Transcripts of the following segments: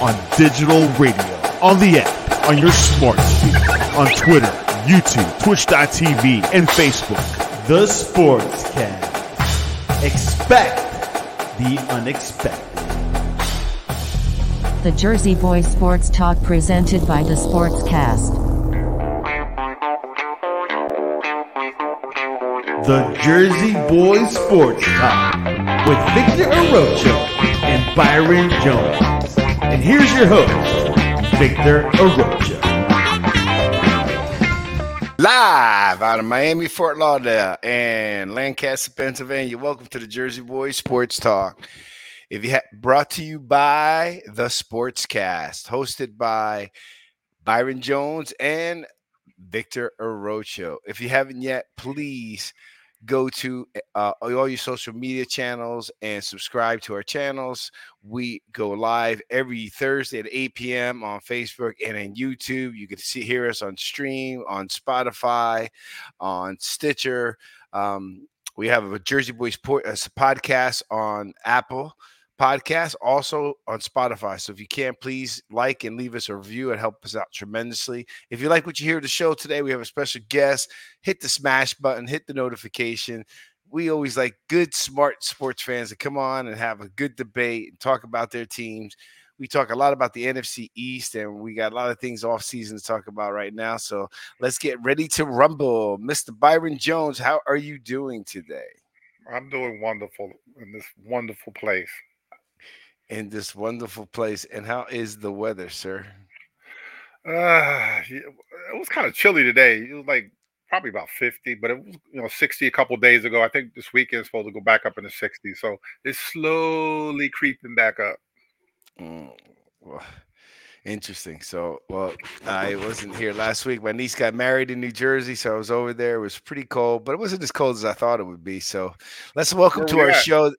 on digital radio, on the app, on your smart speaker, on Twitter, YouTube, Twitch.tv, and Facebook. The Sportscast. Expect the unexpected. The Jersey Boys Sports Talk presented by the Sportscast. The Jersey Boys Sports Talk with Victor Arocho and Byron Jones. And here's your host, Victor Arocho. Live out of Miami, Fort Lauderdale, and Lancaster, Pennsylvania. Welcome to the Jersey Boys Sports Talk. If you ha- brought to you by the Sportscast, hosted by Byron Jones and Victor Arocho. If you haven't yet, please go to uh, all your social media channels and subscribe to our channels. We go live every Thursday at 8 p.m. on Facebook and on YouTube. You can see hear us on stream, on Spotify, on Stitcher. Um, we have a Jersey Boys podcast on Apple podcast, also on Spotify. So if you can, please like and leave us a review. It helps us out tremendously. If you like what you hear the show today, we have a special guest. Hit the smash button, hit the notification. We always like good, smart sports fans to come on and have a good debate and talk about their teams. We talk a lot about the NFC East, and we got a lot of things off season to talk about right now. So let's get ready to rumble. Mr. Byron Jones, how are you doing today? I'm doing wonderful in this wonderful place in this wonderful place. And how is the weather, sir? Uh, it was kind of chilly today. It was like probably about 50, but it was you know 60 a couple days ago. I think this weekend is supposed to go back up in the 60s. So it's slowly creeping back up. Mm, well, interesting. So, well, I wasn't here last week. My niece got married in New Jersey, so I was over there. It was pretty cold, but it wasn't as cold as I thought it would be. So, let's welcome to our at? show.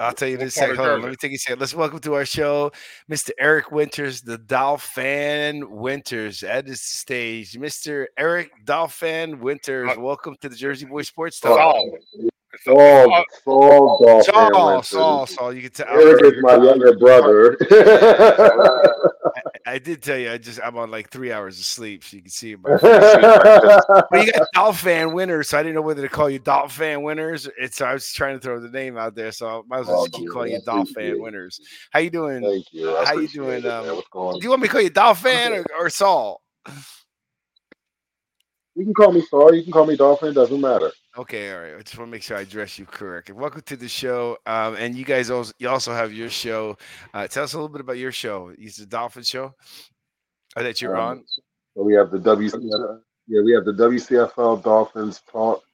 I'll tell you this second. Hold on, let me take a second. Let's welcome to our show, Mr. Eric Winters, the Dolphin Winters at the stage. Mr. Eric Dolphin Winters, uh, welcome to the Jersey Boy Sports Talk. Saul, Saul, Saul, Dolphin Saul, Saul, Saul. You can tell. Eric is my younger brother. I did tell you, I just I'm on like three hours of sleep, so you can see my but you got Dolphin winners, so I didn't know whether to call you Dolphin winners. It's I was trying to throw the name out there, so I might as well just keep calling you Dolphin winners. How you doing? Thank you. I How you doing? Um, do you want me to call you Dolphin or, or Saul? You can call me Saul. You can call me Dolphin. Doesn't matter. Okay, all right. I just want to make sure I address you correct. Welcome to the show. Um, and you guys also you also have your show. Uh, tell us a little bit about your show. It's the Dolphin Show uh, that you're um, on. So we have the WCFL, yeah, we have the WCFL Dolphins Talk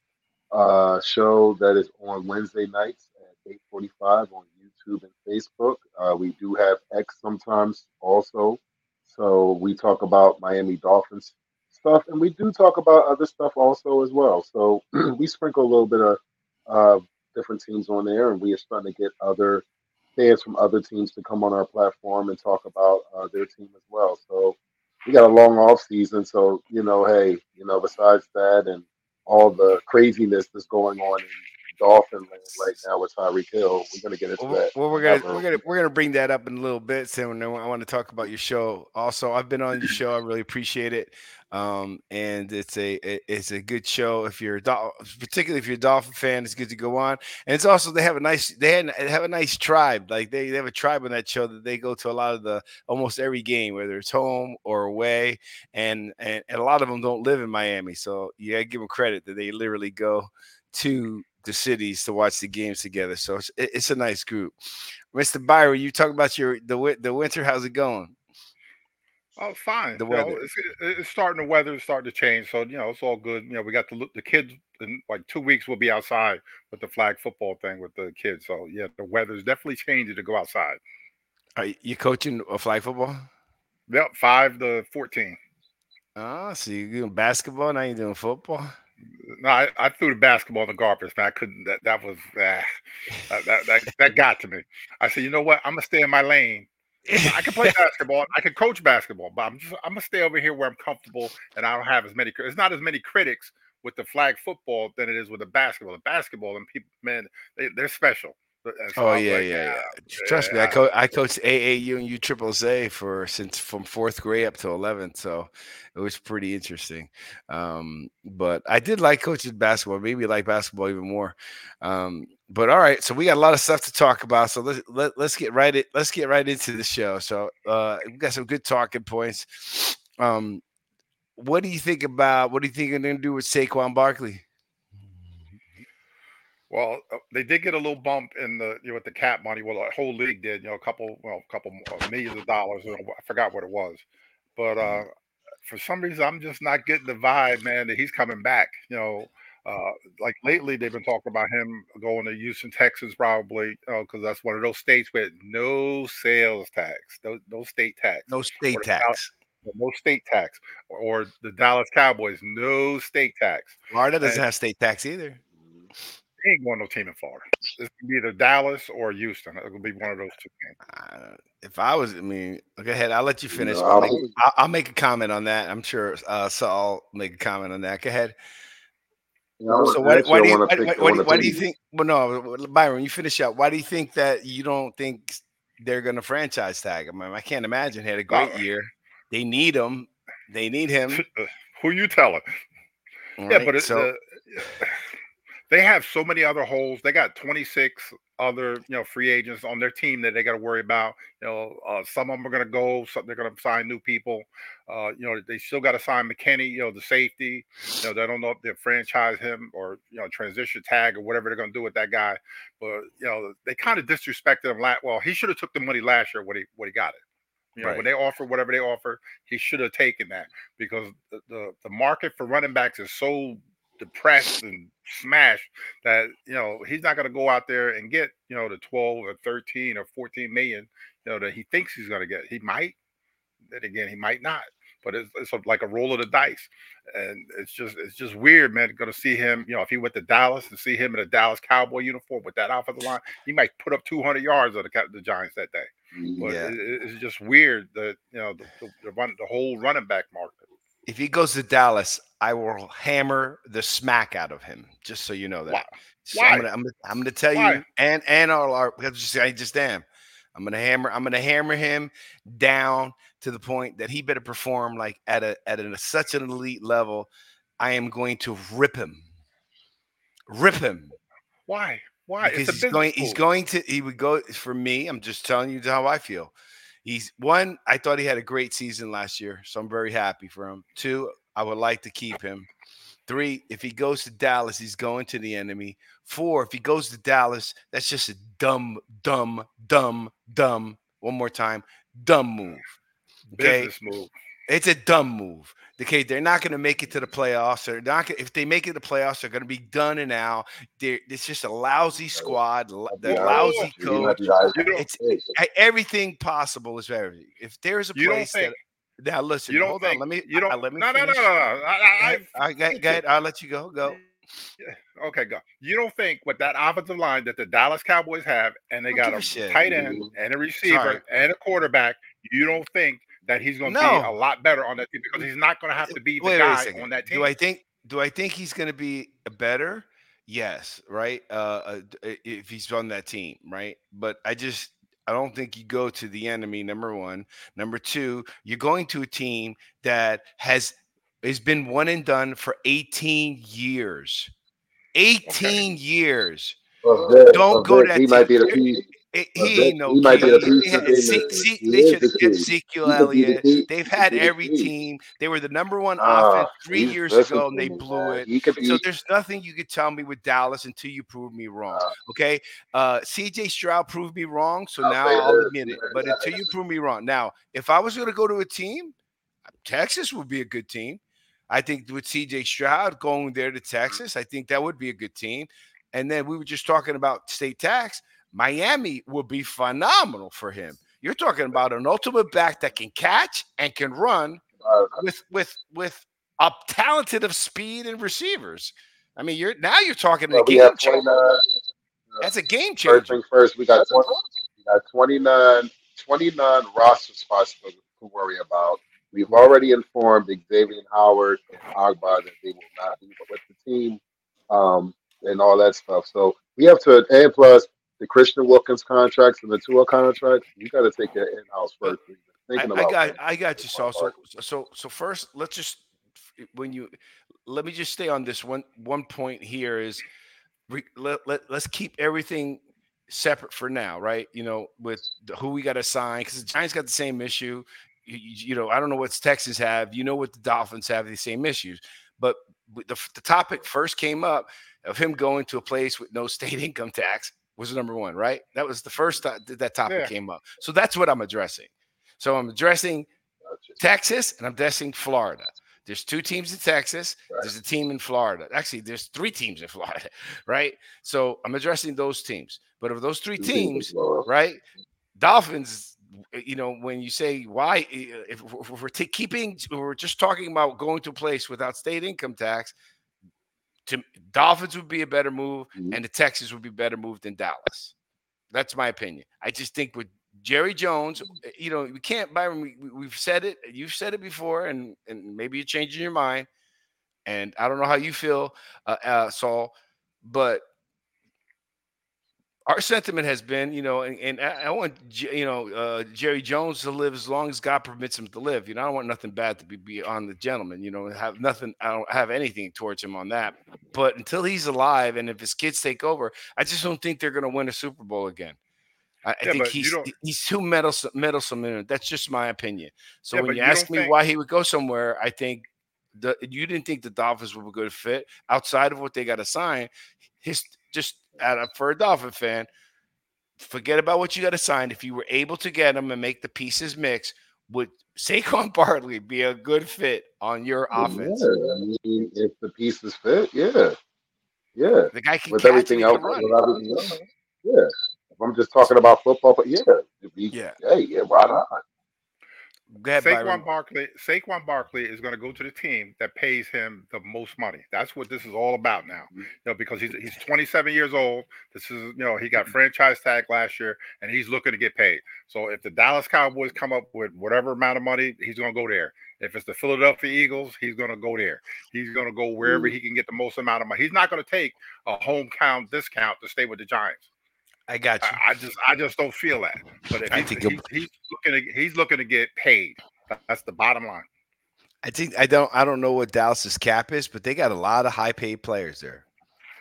uh, show that is on Wednesday nights at 8:45 on YouTube and Facebook. Uh, we do have X sometimes also. So we talk about Miami Dolphins stuff, and we do talk about other stuff also as well. So we sprinkle a little bit of uh, different teams on there, and we are starting to get other fans from other teams to come on our platform and talk about uh, their team as well. So we got a long off season, so you know, hey, you know, besides that and all the craziness that's going on in Dolphin land right now with Tyreek Hill. We're gonna get into well, that. Well, we're gonna we're gonna we're gonna bring that up in a little bit. So I want to talk about your show. Also, I've been on your show. I really appreciate it. Um, and it's a it's a good show if you're a particularly if you're a Dolphin fan. It's good to go on, and it's also they have a nice they have a nice tribe. Like they, they have a tribe on that show that they go to a lot of the almost every game, whether it's home or away, and and, and a lot of them don't live in Miami, so you gotta give them credit that they literally go to the cities to watch the games together. So it's, it's a nice group. Mr. Byron, you talk about your the the winter. How's it going? Oh, fine. The weather. You know, it's, it's, starting. The weather is starting to change, so you know it's all good. You know, we got the look the kids in like two weeks. We'll be outside with the flag football thing with the kids. So yeah, the weather's definitely changing to go outside. Are you coaching a flag football? Yep, five to fourteen. Oh, so you're doing basketball now? You're doing football? No, I, I, threw the basketball in the garbage, man. I couldn't. That that was uh, that, that, that that got to me. I said, you know what? I'm gonna stay in my lane I can play basketball. I can coach basketball, but I'm just I'm gonna stay over here where I'm comfortable and I don't have as many. It's not as many critics with the flag football than it is with the basketball. The basketball and people, man, they, they're special. So oh yeah, like, yeah, yeah, Trust yeah, me, I, co- I coached AAU and U Triple A for since from fourth grade up to eleventh, so it was pretty interesting. Um, but I did like coaching basketball. Maybe like basketball even more. Um, but all right, so we got a lot of stuff to talk about. So let's let, let us get right it. Let's get right into the show. So uh, we got some good talking points. Um, what do you think about? What do you think they're going to do with Saquon Barkley? Well, uh, they did get a little bump in the you know with the cap money. Well, the whole league did. You know, a couple well, a couple uh, millions of dollars. I forgot what it was, but mm-hmm. uh, for some reason, I'm just not getting the vibe, man, that he's coming back. You know, uh, like lately they've been talking about him going to Houston, Texas, probably because uh, that's one of those states with no sales tax, no, no state tax, no state tax. no state tax, or the Dallas Cowboys, no state tax. Florida doesn't and, have state tax either ain't going no team in Florida. It's gonna be either Dallas or Houston. It's gonna be one of those two games. Uh, if I was, I mean, go ahead. I'll let you finish. No, I'll, make, I'll, I'll, make, a comment on that. I'm sure uh, Saul make a comment on that. Go ahead. No, so why, why, do you, why, why, why do you think? Well, no, Byron, you finish up. Why do you think that you don't think they're going to franchise tag him? I, mean, I can't imagine. He had a great year. They need him. They need him. Who you telling? Right, yeah, but it's so, uh, they have so many other holes. They got 26 other, you know, free agents on their team that they got to worry about. You know, uh, some of them are going to go. Some they're going to sign new people. Uh, you know, they still got to sign McKinney. You know, the safety. You know, they don't know if they franchise him or you know transition tag or whatever they're going to do with that guy. But you know, they kind of disrespected him. Last, well, he should have took the money last year when he when he got it. You know, right. when they offer whatever they offer, he should have taken that because the, the, the market for running backs is so depressed and smashed that you know he's not going to go out there and get you know the 12 or 13 or 14 million you know that he thinks he's going to get he might then again he might not but it's, it's like a roll of the dice and it's just it's just weird man going to see him you know if he went to dallas and see him in a dallas cowboy uniform with that off of the line he might put up 200 yards on the, the giants that day but yeah. it, it's just weird that you know the, the, the, run, the whole running back market if he goes to Dallas, I will hammer the smack out of him. Just so you know that. Why? So I'm, gonna, I'm, gonna, I'm gonna tell Why? you, and and all our just I just am. I'm gonna hammer. I'm gonna hammer him down to the point that he better perform like at a at a, such an elite level. I am going to rip him, rip him. Why? Why? Because he's going. He's going to. He would go for me. I'm just telling you how I feel. He's one, I thought he had a great season last year, so I'm very happy for him. Two, I would like to keep him. Three, if he goes to Dallas, he's going to the enemy. Four, if he goes to Dallas, that's just a dumb, dumb, dumb, dumb. One more time, dumb move. Okay? Business move. It's a dumb move. Okay, they're not going to make it to the playoffs. They're not. Gonna, if they make it to the playoffs, they're going to be done and out. They're, it's just a lousy squad, the lousy coach. It's everything possible is very. If there's a place that. Now listen. You don't hold think, on. Let me. You don't. let me. No, no, no, no, no. I, I, I, I, I'll let you go. Go. Okay, go. You don't think with that offensive line that the Dallas Cowboys have, and they got a shit. tight end and a receiver Sorry. and a quarterback, you don't think that he's going to no. be a lot better on that team because he's not going to have to be the wait, guy wait on that team. Do I think? Do I think he's going to be better? Yes, right. Uh, uh, if he's on that team, right. But I just I don't think you go to the enemy. Number one. Number two, you're going to a team that has has been one and done for 18 years. 18 okay. years. Well, don't go to. He might be the piece he ain't no. He might be a piece they should have kept Ezekiel Elliott. They've had every team. They were the number one uh, offense three years ago, and they blew it. So there's nothing you could tell me with Dallas until you prove me wrong. Uh, okay, uh, C.J. Stroud proved me wrong, so now I'll admit it. But until you prove me wrong, now if I was going to go to a team, Texas would be a good team. I think with C.J. Stroud going there to Texas, I think that would be a good team. And then we were just talking about state tax. Miami would be phenomenal for him. You're talking about an ultimate back that can catch and can run with with with a talented of speed and receivers. I mean, you're now you're talking well, a game changer. Uh, That's a game changer. First first, we got 20, we got 29, 29 roster spots to, to worry about. We've already informed Xavier Howard and Ogbah that they will not be with the team um, and all that stuff. So we have to, and plus, the Christian Wilkins contracts and the Tua contracts, you got to take your in-house first. Thinking I, I, got, I got you, Saul. So, so, so first, let's just when you let me just stay on this one one point here is re, let, let let's keep everything separate for now, right? You know, with the, who we got to sign because the Giants got the same issue. You, you, know, I don't know what Texans have. You know what the Dolphins have the same issues. But the, the topic first came up of him going to a place with no state income tax was number one, right? That was the first time that topic yeah. came up. So that's what I'm addressing. So I'm addressing Texas and I'm addressing Florida. There's two teams in Texas. Right. There's a team in Florida. Actually, there's three teams in Florida, right? So I'm addressing those teams. But of those three teams, right? Dolphins, you know, when you say why, if, we're t- keeping, we're just talking about going to a place without state income tax, to Dolphins would be a better move, mm-hmm. and the Texans would be better move than Dallas. That's my opinion. I just think with Jerry Jones, eh, you know, we can't buy Byron. We, have said it. You've said it before, and and maybe you're changing your mind. And I don't know how you feel, uh, uh, Saul, but our sentiment has been, you know, and, and I want, you know, uh, Jerry Jones to live as long as God permits him to live. You know, I don't want nothing bad to be, be on the gentleman, you know, have nothing, I don't have anything towards him on that. But until he's alive and if his kids take over, I just don't think they're going to win a Super Bowl again. I, yeah, I think he's he's too meddlesome, meddlesome in it. That's just my opinion. So yeah, when you, you ask me think... why he would go somewhere, I think the you didn't think the Dolphins were a good fit outside of what they got to sign. His just for a Dolphin fan, forget about what you got to sign. If you were able to get him and make the pieces mix, would Saquon Barkley be a good fit on your oh, offense? Yeah, I mean, if the pieces fit, yeah, yeah. The guy can with everything else, with yeah. If I'm just talking about football, but yeah, be, yeah, hey, yeah, why not? Ahead, Saquon Byron. Barkley, Saquon Barkley is going to go to the team that pays him the most money. That's what this is all about now. Mm-hmm. You know, because he's he's 27 years old. This is you know he got franchise tag last year, and he's looking to get paid. So if the Dallas Cowboys come up with whatever amount of money, he's going to go there. If it's the Philadelphia Eagles, he's going to go there. He's going to go wherever mm-hmm. he can get the most amount of money. He's not going to take a hometown discount to stay with the Giants. I got you. I, I, just I just don't feel that. But if I he's, think he's, he's looking to he's looking to get paid. That's the bottom line. I think I don't I don't know what Dallas's cap is, but they got a lot of high paid players there.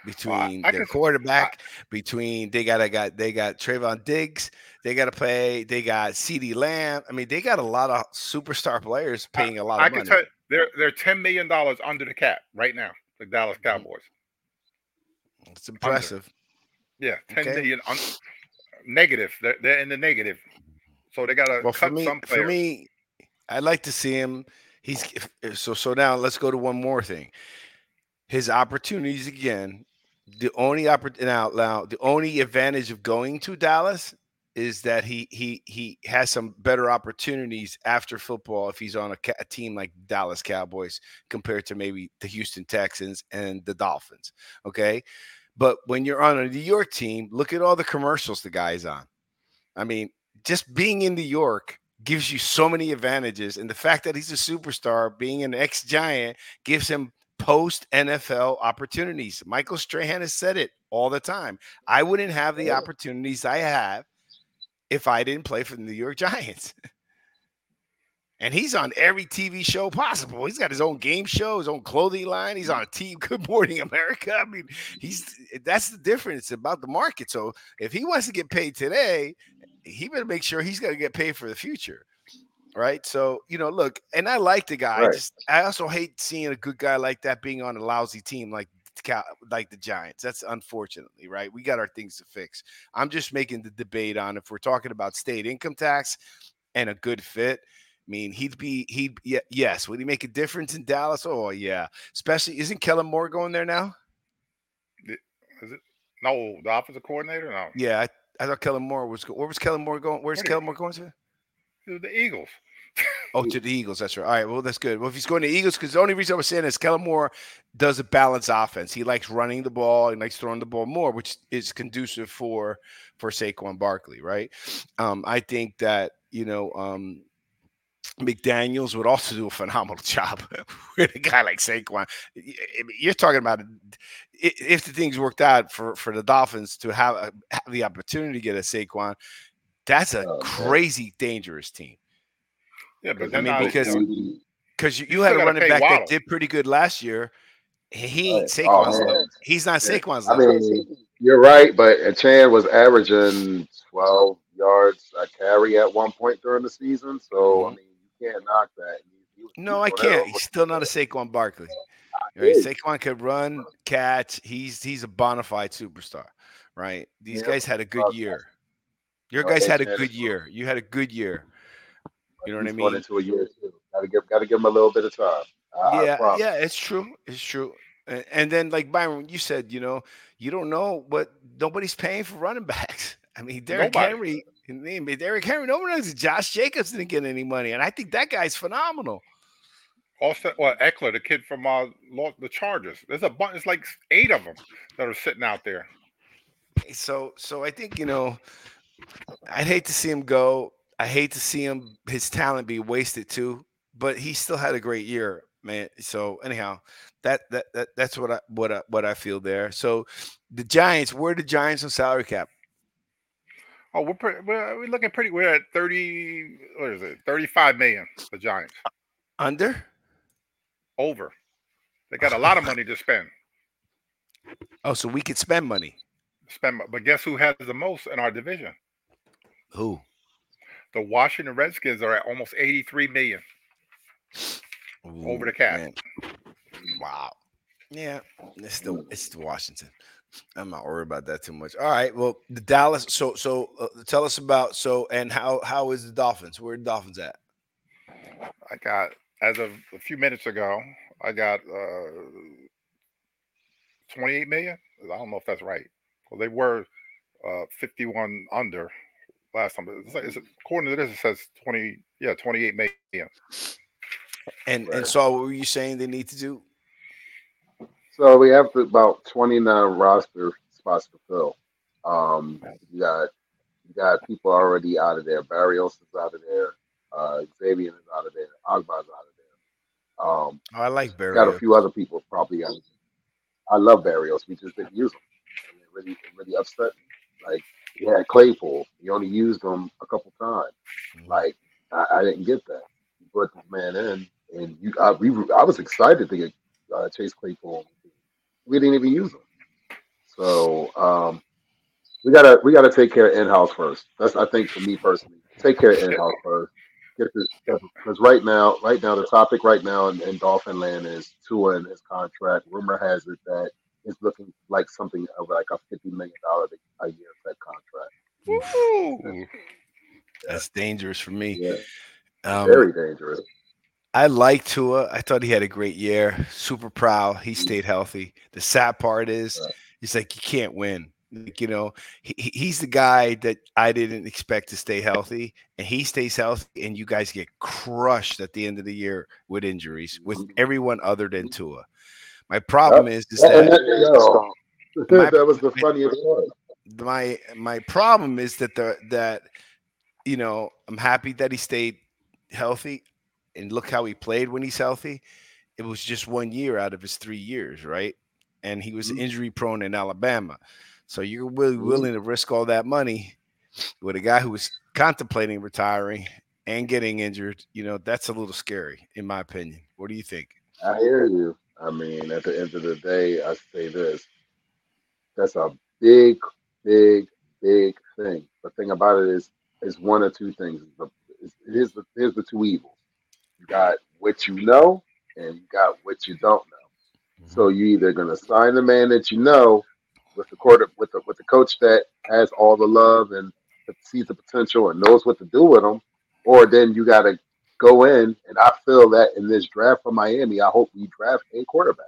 Between well, their quarterback, I, between they got a got they got Trevon Diggs, they got to play, they got CeeDee Lamb. I mean, they got a lot of superstar players paying a lot of I money. Can tell they're they're ten million dollars under the cap right now. The Dallas mm-hmm. Cowboys. It's impressive. Under. Yeah, ten okay. million un- negative. They're, they're in the negative, so they got to well, cut for me, some players. For me, I'd like to see him. He's so so. Now let's go to one more thing. His opportunities again. The only opportunity now, now the only advantage of going to Dallas is that he he he has some better opportunities after football if he's on a, a, team like Dallas Cowboys compared to maybe the Houston Texans and the Dolphins. Okay, but when you're on a New York team, look at all the commercials the guy's on. I mean, just being in New York gives you so many advantages. And the fact that he's a superstar, being an ex giant, gives him post NFL opportunities. Michael Strahan has said it all the time. I wouldn't have the opportunities I have if I didn't play for the New York Giants. and he's on every TV show possible. He's got his own game show, his own clothing line. He's on a team. Good Morning America. I mean, he's that's the difference It's about the market. So if he wants to get paid today, he better make sure he's going to get paid for the future. Right. So, you know, look, and I like the guy. Right. I just I also hate seeing a good guy like that being on a lousy team like like the Giants. That's unfortunately, right? We got our things to fix. I'm just making the debate on if we're talking about state income tax and a good fit I mean, he'd be he'd yeah, yes. Would he make a difference in Dallas? Oh yeah, especially isn't Kellen Moore going there now? Is it no the offensive coordinator? No. Yeah, I, I thought Kellen Moore was. Where was Kellen Moore going? Where's Kellen Moore going to? To the Eagles. oh, to the Eagles. That's right. All right. Well, that's good. Well, if he's going to Eagles, because the only reason I was saying is Kellen Moore does a balanced offense. He likes running the ball and likes throwing the ball more, which is conducive for for Saquon Barkley, right? Um, I think that you know um, McDaniels would also do a phenomenal job with a guy like Saquon. You're talking about if the things worked out for for the Dolphins to have, a, have the opportunity to get a Saquon, that's a oh, crazy man. dangerous team. Yeah, but I mean because because you, you, had a running back Waddle. that did pretty good last year. He ain't Saquon's oh, level. He's not Saquon's I mean, you're right, but Chan was averaging 12 yards a carry at one point during the season. So mm-hmm. I mean, you can't knock that. No, I can't. He's still not a Saquon Barkley. Right? Saquon could run, catch. He's he's a bona fide superstar, right? These yeah. guys had a good year. Your guys had a good year. You had a good year. You know what I mean? Into a year too. Gotta give, gotta give him a little bit of time. I, yeah, I yeah, it's true. It's true. And, and then, like Byron, you said, you know, you don't know what nobody's paying for running backs. I mean, Derrick Henry, Derrick Henry, no one knows Josh Jacobs didn't get any money, and I think that guy's phenomenal. Also, well, Ekeler, the kid from uh, the Chargers. There's a bunch. It's like eight of them that are sitting out there. So, so I think you know, I'd hate to see him go. I hate to see him his talent be wasted too. But he still had a great year, man. So anyhow, that that, that that's what I what I, what I feel there. So the Giants, where the Giants on salary cap? Oh, we're pretty, we're, we're looking pretty. We're at thirty. What is it? Thirty-five million. The Giants uh, under, over. They got a lot of money to spend. Oh, so we could spend money. Spend, but guess who has the most in our division? Who? The Washington Redskins are at almost eighty-three million Ooh, over the cap. Man. Wow. Yeah, it's the it's the Washington. I'm not worried about that too much. All right. Well, the Dallas. So so uh, tell us about so and how how is the Dolphins? Where the Dolphins at? I got as of a few minutes ago. I got uh 28 million. I don't know if that's right. Well, they were uh 51 under last time. It's like, it's, according to this, it says 20. Yeah, 28 million. And right. and so, what were you saying they need to do? So we have about 29 roster spots to fill. Um, you got you got people already out of there. Berrios is out of there. Uh, Xavier is out of there. Ogbah's out of there. Um, oh, I like Berrios. Got a few other people probably. Out I love Berrios. We just didn't use it really, it really upset me. Like he had Claypool. He only used him a couple times. Mm-hmm. Like I, I, didn't get that. You brought this man in, and you, I, we, I was excited to get uh, Chase Claypool we didn't even use them. So um, we gotta we gotta take care of in house first. That's I think for me personally, take care of in house first. Get this because right now, right now, the topic right now in, in Dolphin Land is Tua and his contract. Rumor has it that it's looking like something of like a fifty million dollar a year type contract. That's dangerous for me. Yeah. Um, Very dangerous. I like Tua. I thought he had a great year. Super proud. He mm-hmm. stayed healthy. The sad part is, he's like you can't win. Like, you know, he, he's the guy that I didn't expect to stay healthy, and he stays healthy, and you guys get crushed at the end of the year with injuries with mm-hmm. everyone other than Tua. My problem is, is that, that, my, that was the funniest part. My my problem is that the that you know I'm happy that he stayed healthy and look how he played when he's healthy. It was just one year out of his three years, right? And he was mm-hmm. injury prone in Alabama. So you're really mm-hmm. willing to risk all that money with a guy who was contemplating retiring and getting injured. You know, that's a little scary, in my opinion. What do you think? I hear you. I mean, at the end of the day, I say this that's a big, big, big thing. The thing about it is, is one or two things. Here's the here's the two evils. You got what you know, and you got what you don't know. So mm-hmm. you're either gonna sign the man that you know with the quarter with the with the coach that has all the love and sees the potential and knows what to do with them, or then you gotta go in. And I feel that in this draft for Miami, I hope we draft a quarterback,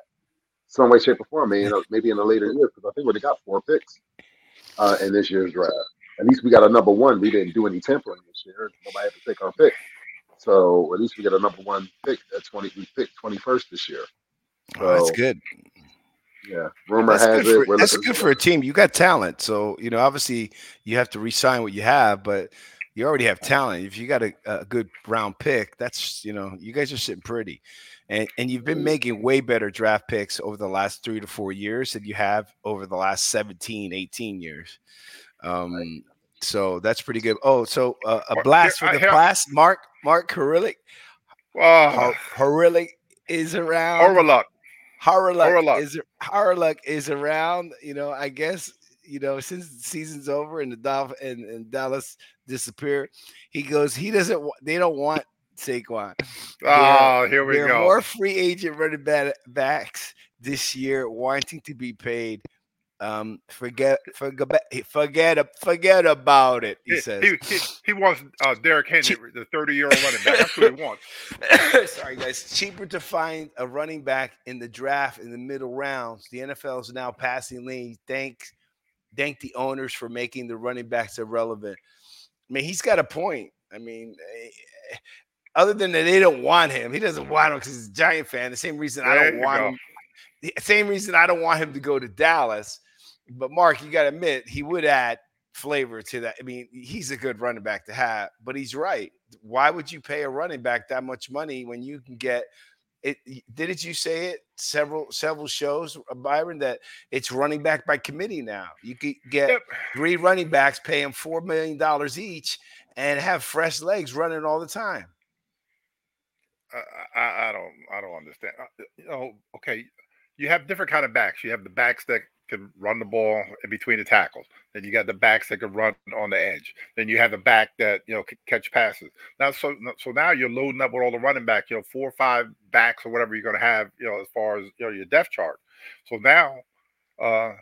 some way, shape, or form. Maybe, maybe in the later years, because I think we already got four picks uh, in this year's draft. At least we got a number one. We didn't do any tampering this year. Nobody had to take our pick. So at least we get a number one pick at 20. We picked 21st this year. So, oh, that's good. Yeah, rumor that's has it. For, that's good for a team. You got talent, so you know obviously you have to resign what you have, but you already have talent. If you got a, a good round pick, that's you know, you guys are sitting pretty. And and you've been making way better draft picks over the last three to four years than you have over the last 17, 18 years. Um, so that's pretty good. Oh, so uh, a blast here- for the have- class. Mark Mark Hurlick. Oh, Hurlick is around. Harluck Harluck. is Harluck is around. You know, I guess you know since the season's over and the Dolph and, and Dallas disappeared, he goes. He doesn't. They don't want Saquon. Oh, here we there go. are more free agent running back, backs this year wanting to be paid. Um, forget, forget, forget, forget about it. He, says. he, he, he wants uh, Derrick Henry, the 30 year old running back. That's what he wants. Sorry, guys. Cheaper to find a running back in the draft in the middle rounds. The NFL is now passing league. Thanks, thank the owners for making the running backs irrelevant. I mean, he's got a point. I mean, eh, other than that, they don't want him. He doesn't want him because he's a Giant fan. The same reason I don't want go. him. The same reason I don't want him to go to Dallas. But Mark, you got to admit, he would add flavor to that. I mean, he's a good running back to have, but he's right. Why would you pay a running back that much money when you can get it? Didn't you say it several several shows, uh, Byron, that it's running back by committee now? You could get Yep. three running backs, pay them four million dollars each, and have fresh legs running all the time. I, I, I don't I don't understand. Uh, You know, okay, you have different kind of backs. You have the backs that can run the ball in between the tackles. Then you got the backs that can run on the edge. Then you have the back that you know can catch passes. Now, so so now you're loading up with all the running back. You know, four or five backs or whatever you're going to have. You know, as far as you know your depth chart. So now, uh,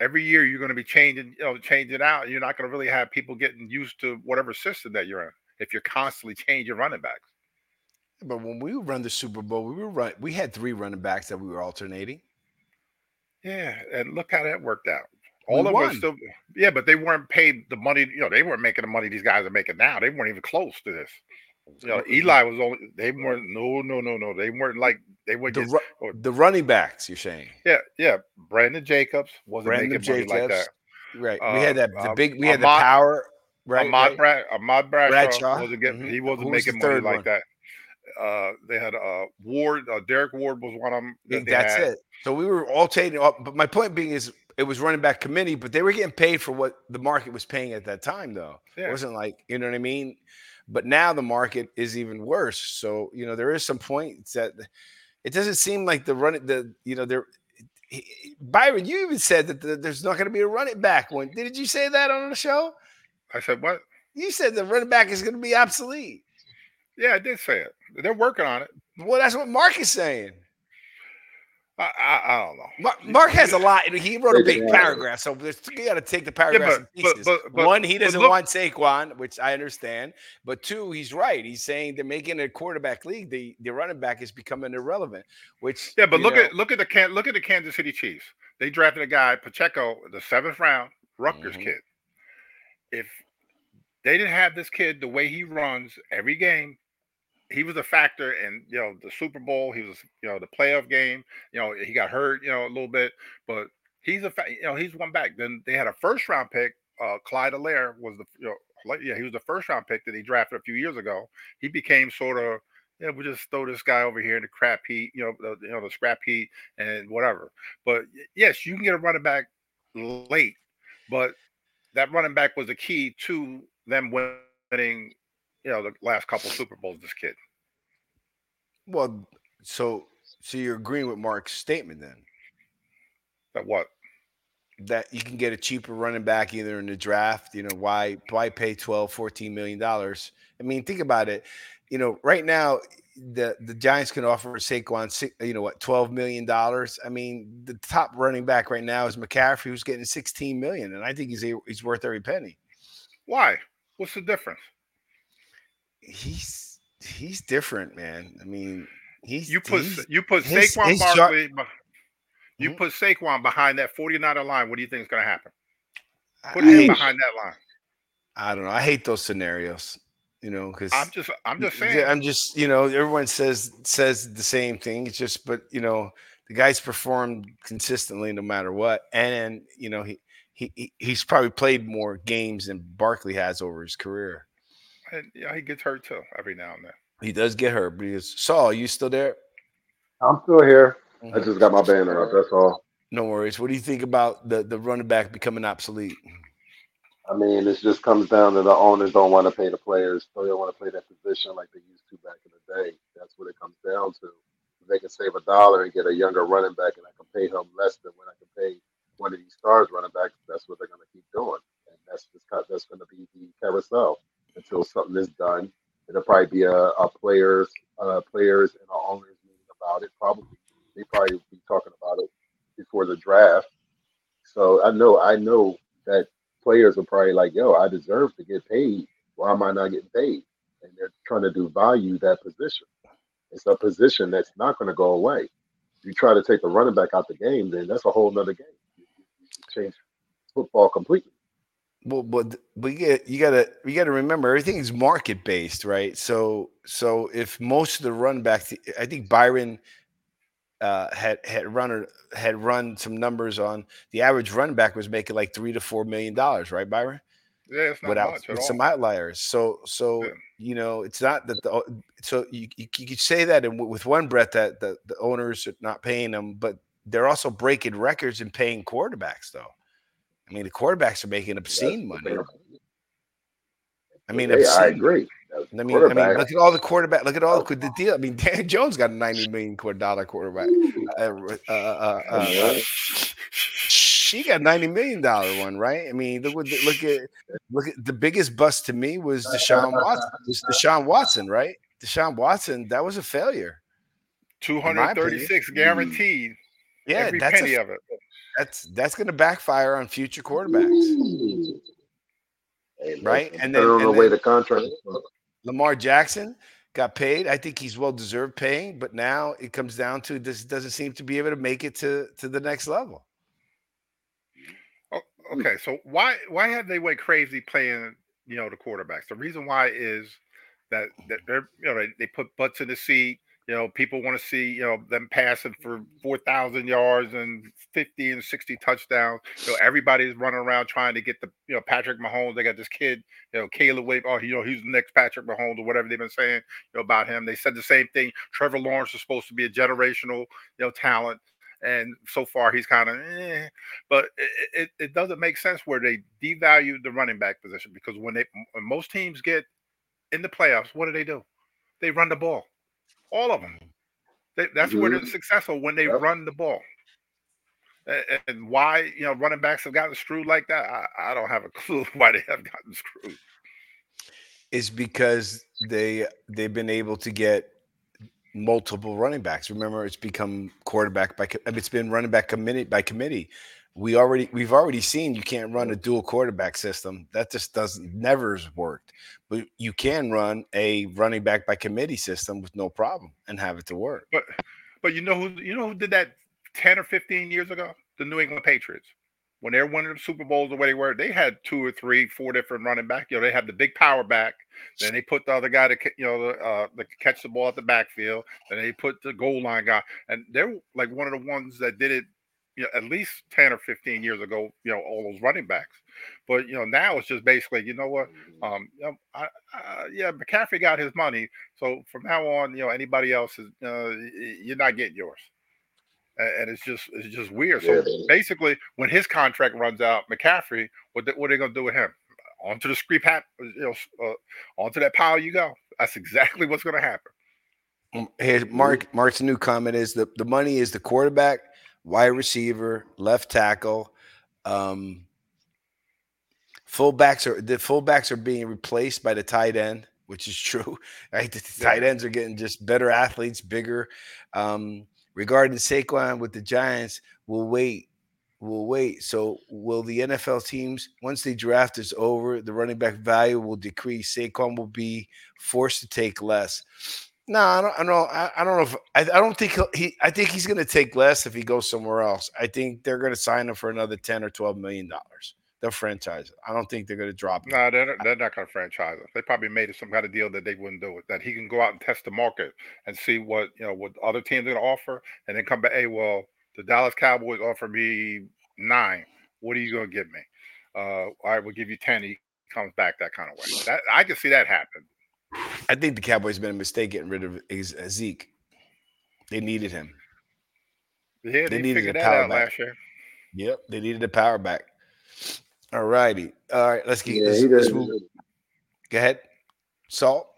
every year you're going to be changing. You know, changing out. You're not going to really have people getting used to whatever system that you're in if you're constantly changing running backs. But when we run the Super Bowl, we were run. We had three running backs that we were alternating. Yeah, and look how that worked out. We All of them won. are still, yeah, but they weren't paid the money. You know, they weren't making the money these guys are making now. They weren't even close to this. You know, Eli was only. They weren't. No, no, no, no. They weren't like they were. The, ru- or- the running backs, you're saying? yeah, yeah. Brandon Jacobs wasn't Brandon making money like that. Right. we Uh, had that the uh, big. We had the power. Right. Ahmad, right? Brad, Ahmad Bradshaw, Bradshaw, wasn't getting. mhm. He wasn't Who was making money third like that. Uh, they had uh Ward. Uh, Derrick Ward was one of them. Think that's it. So we were alternating. up- But my point being is, it was running back committee, but they were getting paid for what the market was paying at that time, though. It wasn't like you know what I mean. But now the market is even worse. So you know there is some points that it doesn't seem like the running the you know there. Byron, you even said that the, there's not going to be a running back one. Didn't you say that on the show? I said what? You said the running back is going to be obsolete. Yeah, I did say it. They're working on it. Well, that's what Mark is saying. I, I, I don't know. Mark, Mark has a lot. He wrote a big paragraph, so there's, you got to take the paragraphs but- in pieces. but- but- One, he doesn't look- want Saquon, which I understand. But two, he's right. He's saying they're making a quarterback league. The the running back is becoming irrelevant. Which Yeah, but look know, at look at the can look at the Kansas City Chiefs. They drafted a guy Pacheco, the seventh round, Rutgers Mhm. kid. If they didn't have this kid the way he runs every game, he was a factor in you know the Super Bowl. He was you know the playoff game. You know he got hurt you know a little bit, but he's a fa- you know he's one back. Then they had a first round pick. Uh, Clyde Helaire was the you know yeah he was the first round pick that he drafted a few years ago. He became sort of yeah, we'll just throw this guy over here in the crap heat, you know, the, you know, the scrap heat and whatever. But yes, you can get a running back late, but that running back was the key to them winning, you know, the last couple Super Bowls. This kid, well, so so you're agreeing with Mark's statement then that what? that you can get a cheaper running back either in the draft. You know why why pay 12, 14 million dollars? I mean, think about it. You know, right now the the Giants can offer Saquon, you know what, twelve million dollars. I mean, the top running back right now is McCaffrey, who's getting sixteen million, and I think he's he's worth every penny. Why? What's the difference? He's he's different, man. I mean, he's You put he's- you put his- Saquon his jar- Barkley. beh- You Mhm. put Saquon behind that 49er line. What do you think is going to happen? Put I him hate, behind that line. I don't know. I hate those scenarios. You know, because I'm just I'm just saying. I'm just, you know, everyone says says the same thing. It's just, but you know, the guy's performed consistently no matter what, and, you know, he, he he- he's probably played more games than Barkley has over his career. And yeah, he gets hurt too every now and then. He does get hurt, but he's. Saul, are you still there? I'm still here. I Mhm. just got my banner up. That's all. No worries. What do you think about the the running back becoming obsolete? I mean, it just comes down to the owners don't want to pay the players, so they don't want to play that position like they used to back in the day. That's what it comes down to. If they can save a dollar and get a younger running back, and I can pay him less than what I can pay one of these stars running backs, that's what they're going to keep doing, and that's just that's going to be the carousel until something is done. It'll probably be a, a players, uh, players and owners meeting about it. Probably they probably be talking about it before the draft. So I know, I know that players are probably like, yo, I deserve to get paid. Why am I not getting paid? And they're trying to do value that position. It's a position that's not going to go away. You try to take the running back out the game, then that's a whole nother game. You change football completely. Well, but but you get you gotta you gotta remember everything is market based, right? So so if most of the run backs, I think Byron uh, had had run or, had run some numbers on the average run back was making like three to four million dollars, right, Byron? Yeah, it's not Without much at with all. some outliers. So so Yeah. you know it's not that the so you you, you could say that in, with one breath that the, the owners are not paying them, but they're also breaking records and paying quarterbacks though. I mean, the quarterbacks are making obscene That's- money. I mean, Hey, I agree. As I a mean, I mean, look at all the quarterback. Look at all the, the deal. I mean, Dan Jones got a ninety million dollar quarterback. Uh, uh, uh, uh, uh, she got ninety million dollar one, right? I mean, look what look at look at the biggest bust to me was Deshaun Watson. Was Deshaun Watson, right? Deshaun Watson, that was a failure. Two my hundred thirty-six guaranteed. Yeah, every that's penny a, of it. That's that's going to backfire on future quarterbacks, Hey, right? And depending then, on the and way then the contract. Lamar Jackson got paid. I think he's well deserved paying, but now it comes down to this doesn't seem to be able to make it to to the next level. Oh, okay, so why why have they went crazy playing you know the quarterbacks? The reason why is that that they're you know they, they put butts in the seat. You know, people want to see you know them passing for four thousand yards and fifty and sixty touchdowns. You know, everybody's running around trying to get the you know Patrick Mahomes. They got this kid, you know, Caleb Wade. Oh, you know, he's the next Patrick Mahomes or whatever they've been saying you know, about him. They said the same thing. Trevor Lawrence is supposed to be a generational you know talent, and so far he's kind of. Eh but it, it, it doesn't make sense where they devalue the running back position because when they when most teams get in the playoffs, what do they do? They run the ball, all of them. They, that's where they're Mhm. successful when they Yep. run the ball. A- And why you know running backs have gotten screwed like that, I, I don't have a clue why they have gotten screwed. It's because they they've been able to get multiple running backs. Remember, it's become quarterback by it's been running back committee by committee. We already we've already seen you can't run a dual quarterback system. That just doesn't never has worked. But you can run a running back by committee system with no problem and have it to work. But but you know who you know who did that ten or fifteen years ago? The New England Patriots. When they're winning the Super Bowls the way they were, they had two or three, four different running back. You know, they had the big power back. Then they put the other guy to you know the, uh, the catch the ball at the backfield. Then they put the goal line guy, and they're like one of the ones that did it. You know, at least ten or fifteen years ago. You know, all those running backs. But you know, now it's just basically, you know what? Um, you know, I, I, yeah, McCaffrey got his money, so from now on, you know, anybody else is, uh, you're not getting yours. A- And it's just, it's just weird. So Yeah, basically, when his contract runs out, McCaffrey, what, they, what are they gonna do with him? Onto the screen hat, you know, uh, onto that pile you go. That's exactly what's gonna happen. Um, Here, Mark. Mark's new comment is the the money is the quarterback, wide receiver, left tackle. Um, fullbacks are the fullbacks are being replaced by the tight end, which is true. Right, the tight ends are getting just better athletes, bigger. Um, regarding Saquon with the Giants, we'll wait. We'll wait. So, will the NFL teams, once the draft is over, the running back value will decrease? Saquon will be forced to take less. No, I don't. I don't. I, I don't know if I, I don't think he'll, he. I think he's going to take less if he goes somewhere else. I think they're going to sign him for another ten or twelve million dollars. They'll franchise. I don't think they're going to drop him. No, they're not, they're not gonna franchise him. They probably made it some kind of deal that they wouldn't do it. That he can go out and test the market and see what you know what other teams are gonna offer, and then come back. Hey, well, the Dallas Cowboys offer me nine. What are you gonna give me? Uh, all right, we'll give you ten. He comes back that kind of way. That I can see that happen. I think the Cowboys made a mistake getting rid of Zeke. They needed him. Yeah, they, they needed figured that out back. last year. Yep, they needed a power back. All righty. All right, let's get yeah, this, let's move. Go ahead. Saul.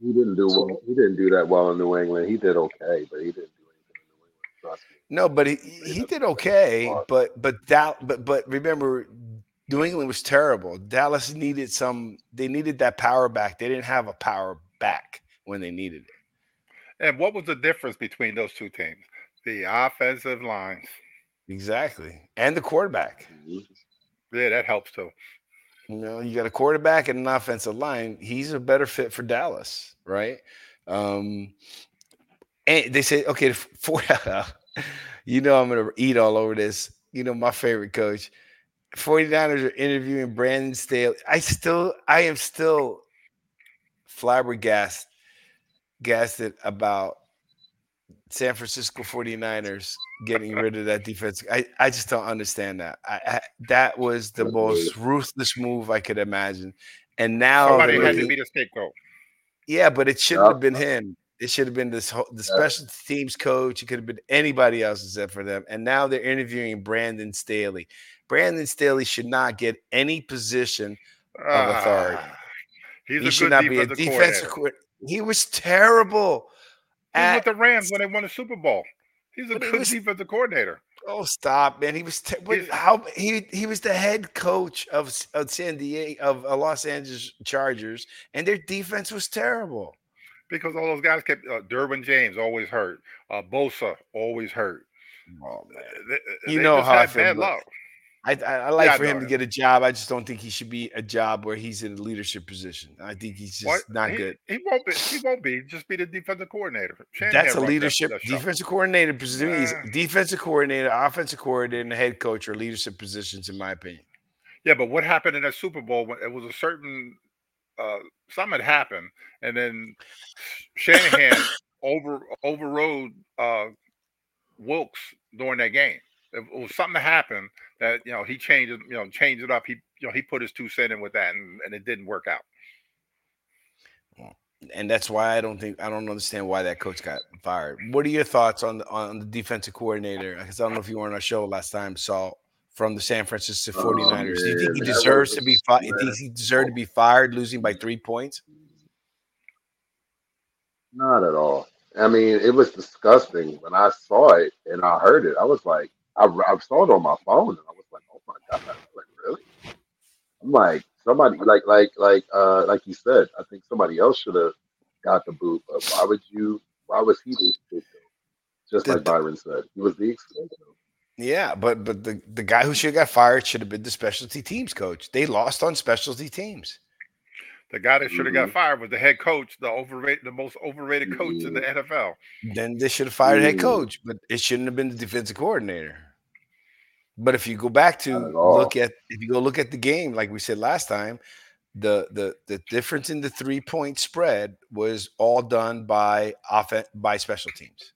He didn't do well. He didn't do that well in New England. He did okay, but he didn't do anything in New England. Trust me. No, but he, he did okay. But but that but but remember, New England was terrible. Dallas needed some. They needed that power back. They didn't have a power back when they needed it. And what was the difference between those two teams? The offensive lines. Exactly, and the quarterback. Yeah, that helps too. You know, you got a quarterback and an offensive line. He's a better fit for Dallas, right? Um, and they say, okay, for you know, I'm gonna eat all over this. You know, my favorite coach. 49ers are interviewing Brandon Staley. I still, I am still flabbergasted gasted about San Francisco 49ers getting rid of that defense. I, I just don't understand that. I, I, that was the most ruthless move I could imagine. And now somebody had to be the scapegoat. Yeah, but it shouldn't have been him. It should have been this whole, the special teams coach. It could have been anybody else except for them. And now they're interviewing Brandon Staley. Brandon Staley should not get any position of authority. Uh, he should not be a defensive coordinator. He was terrible. He was with the Rams when they won the Super Bowl. He's a good was, defensive coordinator. Oh, stop, man! He was te- how he he was the head coach of, of San Diego of uh, Los Angeles Chargers, and their defense was terrible because all those guys kept uh, Derwin James always hurt, uh, Bosa always hurt. Oh, they, you they know how I feel. I, I, I like yeah, for him to get a job. I just don't think he should be a job where he's in a leadership position. I think he's just what? not he, good. He won't be. He won't be. Just be the defensive coordinator. Shanahan That's a leadership that, defensive coordinator position. Uh, he's defensive coordinator, offensive coordinator, and head coach or leadership positions, in my opinion. Yeah, but what happened in that Super Bowl? When it was a certain uh, something had happened, and then Shanahan over overrode uh, Wilks during that game. It was something that happened that you know he changed it, you know, changed it up. He you know he put his two cent in with that, and, and it didn't work out. And that's why I don't think I don't understand why that coach got fired. What are your thoughts on the, on the defensive coordinator? Because I don't know if you were on our show last time, Saul from the San Francisco 49ers. Oh, Do you think he deserves to be fired? You think he deserved to be fired losing by three points? Not at all. I mean, it was disgusting when I saw it and I heard it. I was like, I, I saw it on my phone and I was like, oh my god, like really? I'm like somebody like like like uh like you said, I think somebody else should have got the boot. But why would you? Why was he the Just like Byron said, he was the exclusive. Yeah, but but the, the guy who should have got fired should have been the specialty teams coach. They lost on specialty teams. The guy that should have mm-hmm. got fired was the head coach, the overrated, the most overrated coach mm-hmm. in the mm-hmm. NFL. Then they should have fired mm-hmm. head coach, but it shouldn't have been the defensive coordinator. But if you go back to look at if you go look at the game, like we said last time, the the the difference in the three point spread was all done by offense by special teams.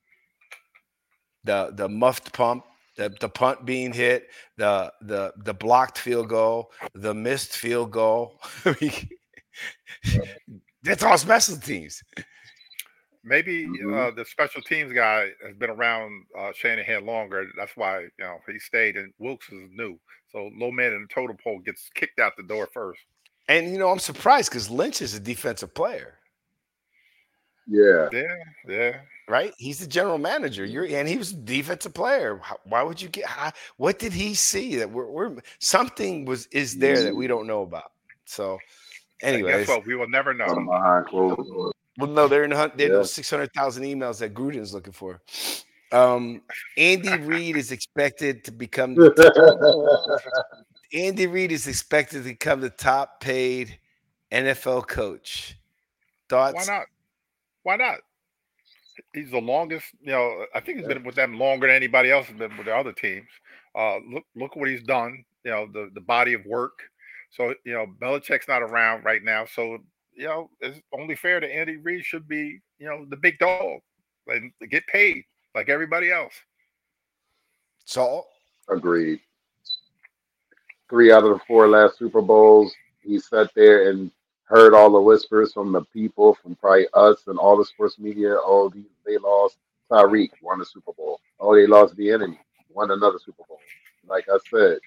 The the muffed pump, the, the punt being hit, the the the blocked field goal, the missed field goal. That's all special teams. Maybe mm-hmm. uh, the special teams guy has been around uh, Shanahan longer. That's why you know he stayed, and Wilks is new. So low man in the totem pole gets kicked out the door first. And you know, I'm surprised because Lynch is a defensive player. Yeah, yeah, yeah. Right, he's the general manager. You're, and he was a defensive player. Why would you get? How, what did he see that we're, we're something was is there that we don't know about? So, anyways, guess what? We will never know. Well, no, they're in the hunt. They yeah. six hundred thousand emails that Gruden's looking for. Um, Andy Reid is expected to become. The, Andy Reid is expected to become the top paid NFL coach. Thoughts? Why not? Why not? He's the longest. You know, I think he's been with them longer than anybody else has been with the other teams. Uh, look, look what he's done. You know, the the body of work. So you know, Belichick's not around right now. So you know, it's only fair that Andy Reid should be, you know, the big dog and get paid like everybody else. So agreed. Three out of the four last Super Bowls, he sat there and heard all the whispers from the people, from probably us and all the sports media. Oh, they, they lost Tyreek, won the Super Bowl. Oh, they lost the enemy, won another Super Bowl. Like I said,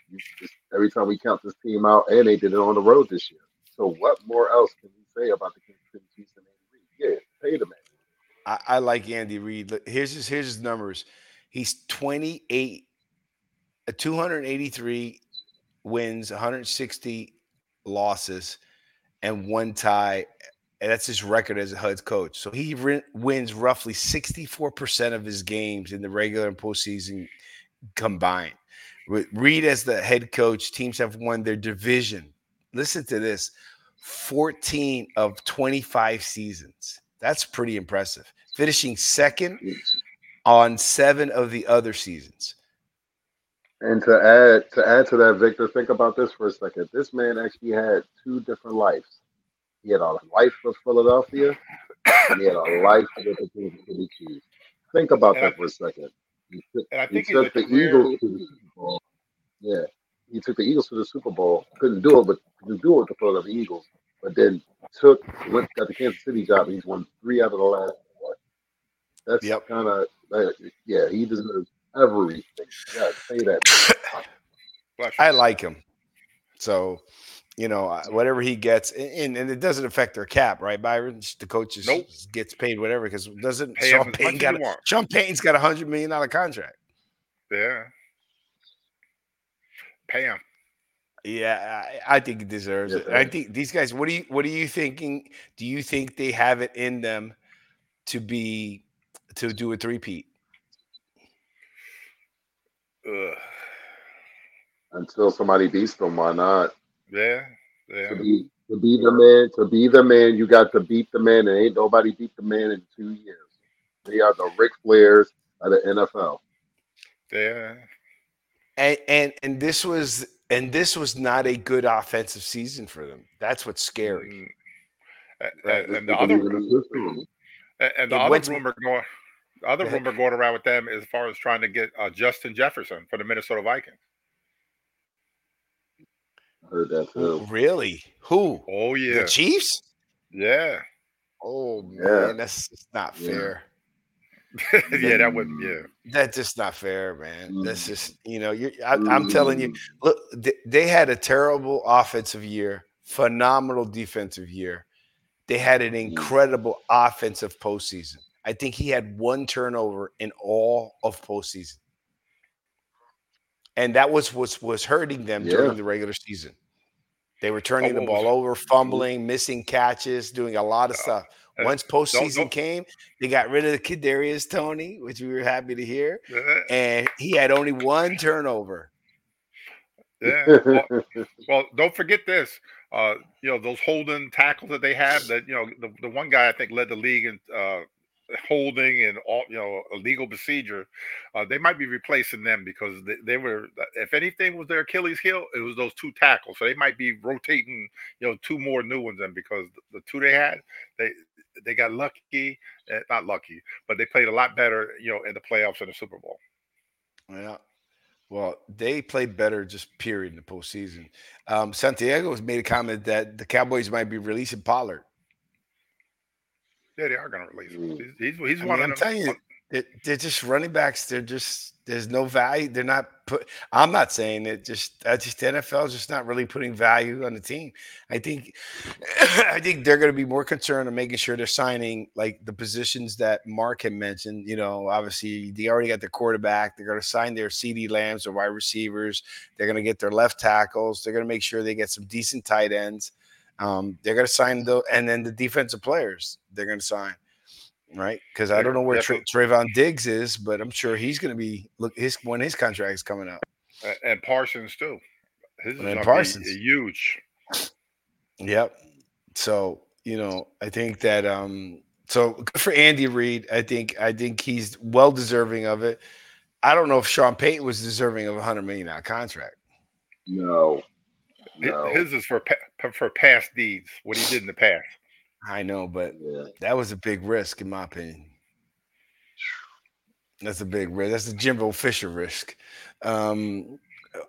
every time we count this team out, and they did it on the road this year. So what more else can we say about the Kansas City Chiefs and Andy Reid? Yeah, pay the man. I, I like Andy Reid. Here's his here's his numbers. He's 28, uh, 283 wins, 160 losses, and one tie. And that's his record as a HUD's coach. So he ri- wins roughly 64% of his games in the regular and postseason combined. With Reid as the head coach, teams have won their division. Listen to this 14 of 25 seasons. That's pretty impressive. Finishing second on seven of the other seasons. And to add to add to that, Victor, think about this for a second. This man actually had two different lives. He had a life with Philadelphia, and he had a life with the Kansas City Chiefs. Think about And I- that for a second. He took, And I think he's took the career- Eagles to the Super Bowl. Yeah, he took the Eagles to the Super Bowl. Couldn't do it, but couldn't do it with the Philadelphia Eagles. But then took went got the Kansas City job. And he's won three out of the last four. That's Yep. kind of yeah. He deserves everything. Yeah, say that. I like him. So, you know, uh, whatever he gets, and, and it doesn't affect their cap, right, Byron? The coaches Nope. gets paid whatever because doesn't Pay Sean as Payton got a. Sean Payton's got a hundred million dollar contract. Yeah. Pay him. Yeah, I, I think he deserves it. Yeah. I think these guys. What do you What are you thinking? Do you think they have it in them to be to do a three-peat? Until somebody beats them, why not? Yeah. Yeah. To be to be the man, to be the man, you got to beat the man, and ain't nobody beat the man in two years. They are the Ric Flairs of the NFL. Yeah. And and and this was and this was not a good offensive season for them. That's what's scary. Mm. A- Right. a- And the other believe in. And, and the It other went- rumor going, the other Go rumor going around with them as far as trying to get uh, Justin Jefferson for the Minnesota Vikings. Heard that too. Really? Who? Oh yeah, The Chiefs? yeah, Oh Yeah. man, that's just not Yeah. fair. Yeah. That wouldn't. yeah. That's just not fair, man. That's Mm. just you know, you're, I, I'm telling you. Mm. Look, th- they had a terrible offensive year, phenomenal defensive year. They had an mm. incredible offensive postseason. I think he had one turnover in all of postseason, and that was what was hurting them Yeah. during the regular season. They were turning the oh, ball over, fumbling, missing catches, doing a lot of uh, stuff. Once postseason don't- came, they got rid of the Kadarius Toney, which we were happy to hear, Yeah, and he had only one turnover. yeah. Well, well, don't forget this. Uh, you know those holding tackles that they have. That you know the, the one guy I think led the league in uh, holding and all you know illegal procedure. Uh, they might be replacing them because they, they were. If anything was their Achilles heel, it was those two tackles. So they might be rotating. You know, two more new ones in because the, the two they had, they they got lucky. Uh, not lucky, but they played a lot better. You know, in the playoffs and the Super Bowl. Yeah. Well, they played better just period in the postseason. Um, Santiago has made a comment that the Cowboys might be releasing Pollard. Yeah, they are going to release him. Mm. He's he's, he's I one mean, I'm of them. telling you, they're, they're just running backs. They're just there's no value. They're not put. I'm not saying it. Just I just the NFL is just not really putting value on the team. I think I think they're going to be more concerned on making sure they're signing like the positions that Mark had mentioned. You know, obviously they already got their quarterback. They're going to sign their CeeDee Lambs, their wide receivers. They're going to get their left tackles. They're going to make sure they get some decent tight ends. Um, they're going to sign the and then the defensive players. They're going to sign right? Because I don't know where Tra- Trevon Diggs is, but I'm sure he's going to be look his when his contract is coming up. A- and Parsons too. His is And gonna Parsons. be huge. Yep. So you know, I think that um, so good for Andy Reid. I think I think he's well deserving of it. I don't know if Sean Payton was deserving of a hundred million dollar contract. No. No. His is for pa- for past deeds. What he did in the past. I know, but Yeah. that was a big risk in my opinion. That's a big risk. That's the Jimbo Fisher risk. Um,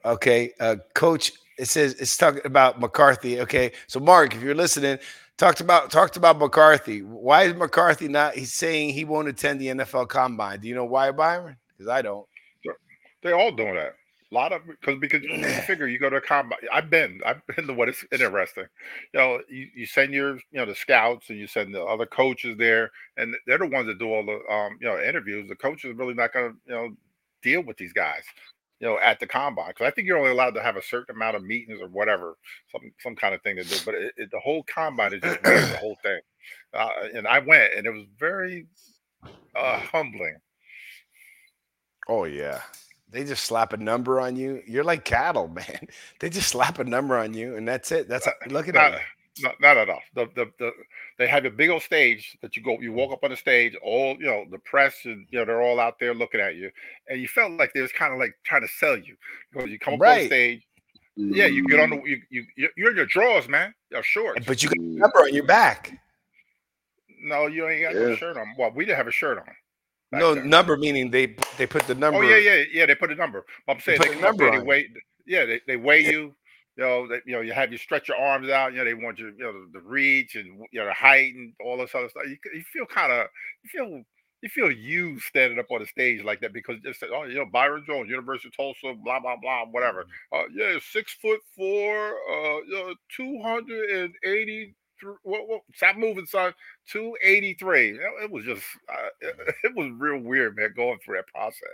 okay, uh, Coach, it says it's talking about McCarthy. Okay, so Mark, if you're listening, talked about talked about McCarthy. Why is McCarthy not? He's saying he won't attend the NFL Combine. Do you know why, Byron? Because I don't. They all doing that. A lot of because because you figure you go to a combine. I've been I've been to what is interesting. You know, you, you send your you know the scouts and you send the other coaches there, and they're the ones that do all the um you know interviews. The coach is really not going to you know deal with these guys you know, at the combine. Because I think you're only allowed to have a certain amount of meetings or whatever, some some kind of thing to do. But it, it, the whole combine is just the whole thing. Uh, and I went, and it was very uh, humbling. Oh yeah, they just slap a number on you. You're like cattle, man. They just slap a number on you, and that's it. That's uh, look at not, that. Not, not at all. The, the the they have a big old stage that you go. You walk up on the stage. All you know, the press and you know they're all out there looking at you, and you felt like they was kind of like trying to sell you because you come up on Right. stage. Yeah, you get on the mm-hmm. you you you- you're in your drawers, man. Your shorts. But you got a mm-hmm. number on your back. No, you ain't got no Yeah. shirt on. Well, we didn't have a shirt on. No number meaning they they put the number. Oh yeah, yeah, yeah. They put a number. I'm saying put they, a number they on weigh. Yeah, they, they weigh you. You know, they, you know, you have you stretch your arms out. You know, they want you, you know, the, the reach and you know the height and all this other stuff. You, you feel kind of, you feel, you feel used standing up on the stage like that because just oh, you know, Byron Jones, University of Tulsa, blah blah blah, whatever. Uh, yeah, six foot four, uh, you know, two hundred and eighty. Stop moving, son. Two eighty three. It was just, uh, it, it was real weird, man, going through that process.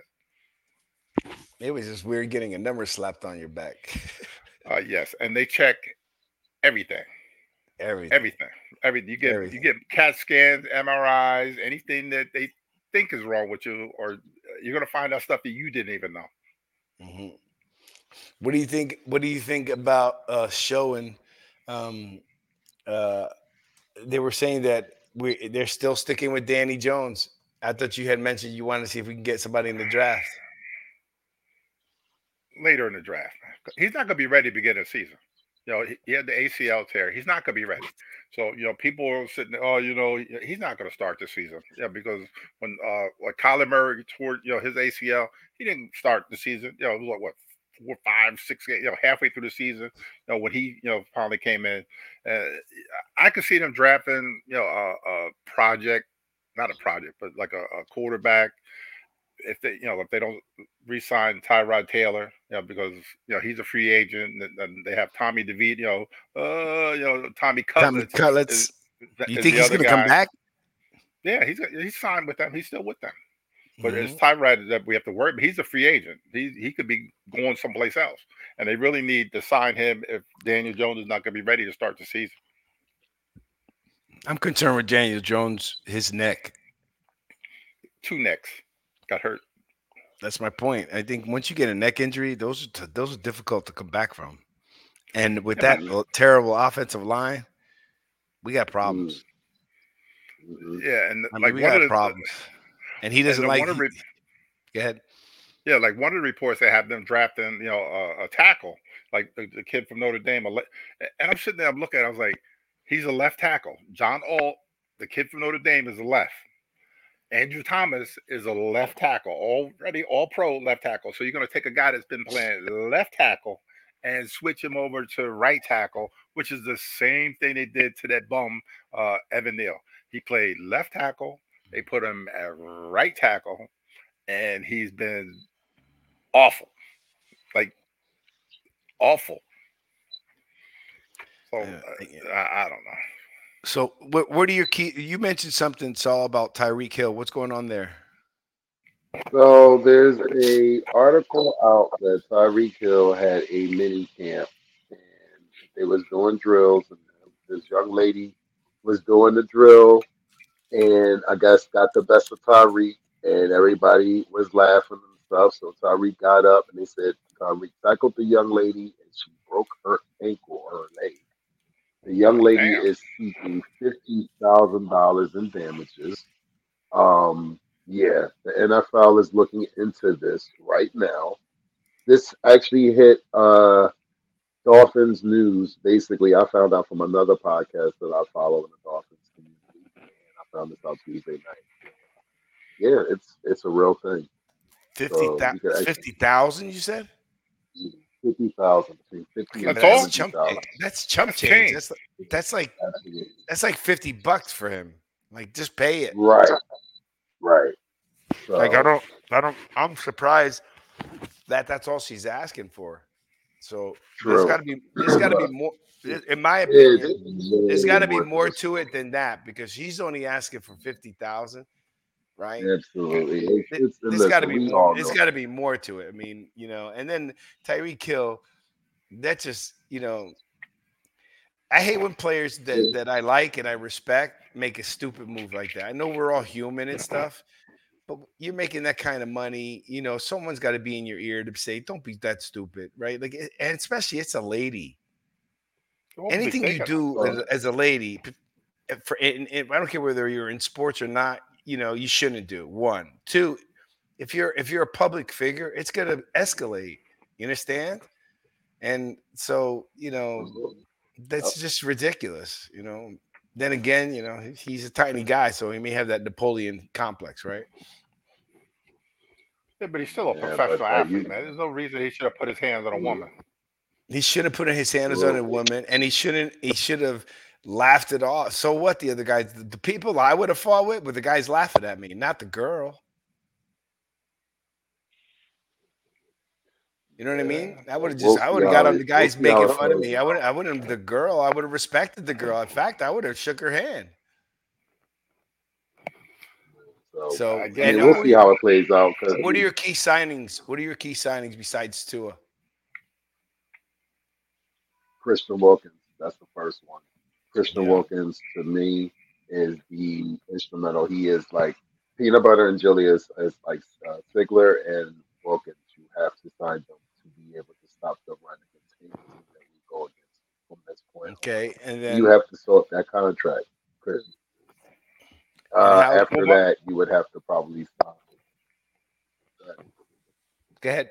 It was just weird getting a number slapped on your back. Uh, yes, and they check everything, Everything. everything, everything. You get Everything. you get CAT scans, MRIs, anything that they think is wrong with you, or you're gonna find out stuff that you didn't even know. Mhm. What do you think? What do you think about uh, showing? Um, uh, they were saying that we they're still sticking with Danny Jones. I thought you had mentioned you wanted to see if we can get somebody in the draft. Later in the draft, he's not gonna be ready to begin the season. You know, he, he had the ACL tear. He's not gonna be ready. So you know, people are sitting. Oh, you know, he's not gonna start the season. Yeah, because when uh, like Kyler Murray toward you know his ACL, he didn't start the season. You know, it was like what four, five, six, you know, halfway through the season. You know, when he you know finally came in, uh, I could see them drafting you know a, a project, not a project, but like a, a quarterback. If they you know if they don't re-sign Tyrod Taylor, you know, because you know he's a free agent, and, they have Tommy DeVito, you know, uh, you know Tommy Tommy Cutlets. Cutlets. is- You is think he's going to come back? Yeah, he's he's signed with them. He's still with them. But Mhm. it's Tyrod that we have to worry. But he's a free agent. He he could be going someplace else, and they really need to sign him if Daniel Jones is not going to be ready to start the season. I'm concerned with Daniel Jones, his neck. Two necks got hurt. That's my point. I think once you get a neck injury, those are t- those are difficult to come back from. And with that terrible offensive line, we got problems. Mhm. Yeah, and I mean, like we got of the problems. And he doesn't and like. re- go ahead. Yeah, like one of the reports they have them drafting, you know, a, a tackle, like the, the kid from Notre Dame. le- And I'm sitting there, I'm looking, at it, I was like, he's a left tackle. John Alt, the kid from Notre Dame, is a left. Andrew Thomas is a left tackle, already all pro left tackle. So you're going to take a guy that's been playing left tackle and switch him over to right tackle, which is the same thing they did to that bum, uh, Evan Neal. He played left tackle. They put him at right tackle, and he's been awful, like awful. So Yeah, uh, yeah. I, I don't know. So, what what are your key? You mentioned something, Saul, about Tyreek Hill. What's going on there? So there's a article out that Tyreek Hill had a mini camp and they was doing drills and this young lady was doing the drill and I guess got the best of Tyreek and everybody was laughing and stuff. So Tyreek got up and they said Tyreek tackled the young lady and she broke her ankle or her leg. The young lady damn. is seeking fifty thousand dollars in damages. Um, yeah, the NFL is looking into this right now. This actually hit uh, Dolphins news. Basically, I found out from another podcast that I follow in the Dolphins community, and I found this out Tuesday night. Yeah, it's it's a real thing. Fifty So, thou- you could actually- fifty thousand. You said. fifty thousand between fifty. Okay, and but That's all? that's chump. That's chump That's change. change. That's like, that's like that's like fifty bucks for him. Like just pay it. Right. Right. So, Like I don't, I don't. I'm surprised that that's all she's asking for. So there's True. got to be, there's got to be more. In my opinion, there's got to be more to it than that because he's only asking for fifty thousand, right? Absolutely. It's, Th- it's, There's got to be more. There's got to be more to it. I mean, you know, and then Tyreek Hill, that just, you know, I hate when players that that I like and I respect make a stupid move like that. I know we're all human and stuff, but you're making that kind of money. You know, someone's got to be in your ear to say, "Don't be that stupid," right? Like, and especially it's a lady. Don't Anything you do as, a- as a lady, for and, and I don't care whether you're in sports or not, you know, you shouldn't do. One, two, if you're if you're a public figure, it's gonna escalate. You understand? And so, you know, that's just ridiculous. You know. Then again, you know, he's a tiny guy, so he may have that Napoleon complex, right? Yeah, but he's still a Yeah, but, professional uh, athlete, you- man. There's no reason he should have put his hands on a woman. He should have put his hands on a woman, and he shouldn't. He should have laughed it off. So what? The other guys, the, people I would have fought with, were the guys laughing at me, not the girl. You know what I mean? I would have just, We'll I would have how got on the guys we'll see how making it fun of me. I would, I wouldn't the girl. I would have respected the girl. In fact, I would have shook her hand. So, So, I and we'll see how it plays out. what are your key signings? What are your key signings besides Tua? Christian Wilkins, that's the first one. Christian Yeah. Wilkins to me is the instrumental. He is like peanut butter and jelly is, is like uh, Sieler and Wilkins. You have to sign them to be able to stop the run and continue that we go against from this point. on. Okay, and then you have to sort that contract, Chris. Uh, after that, you would have to probably stop. go ahead.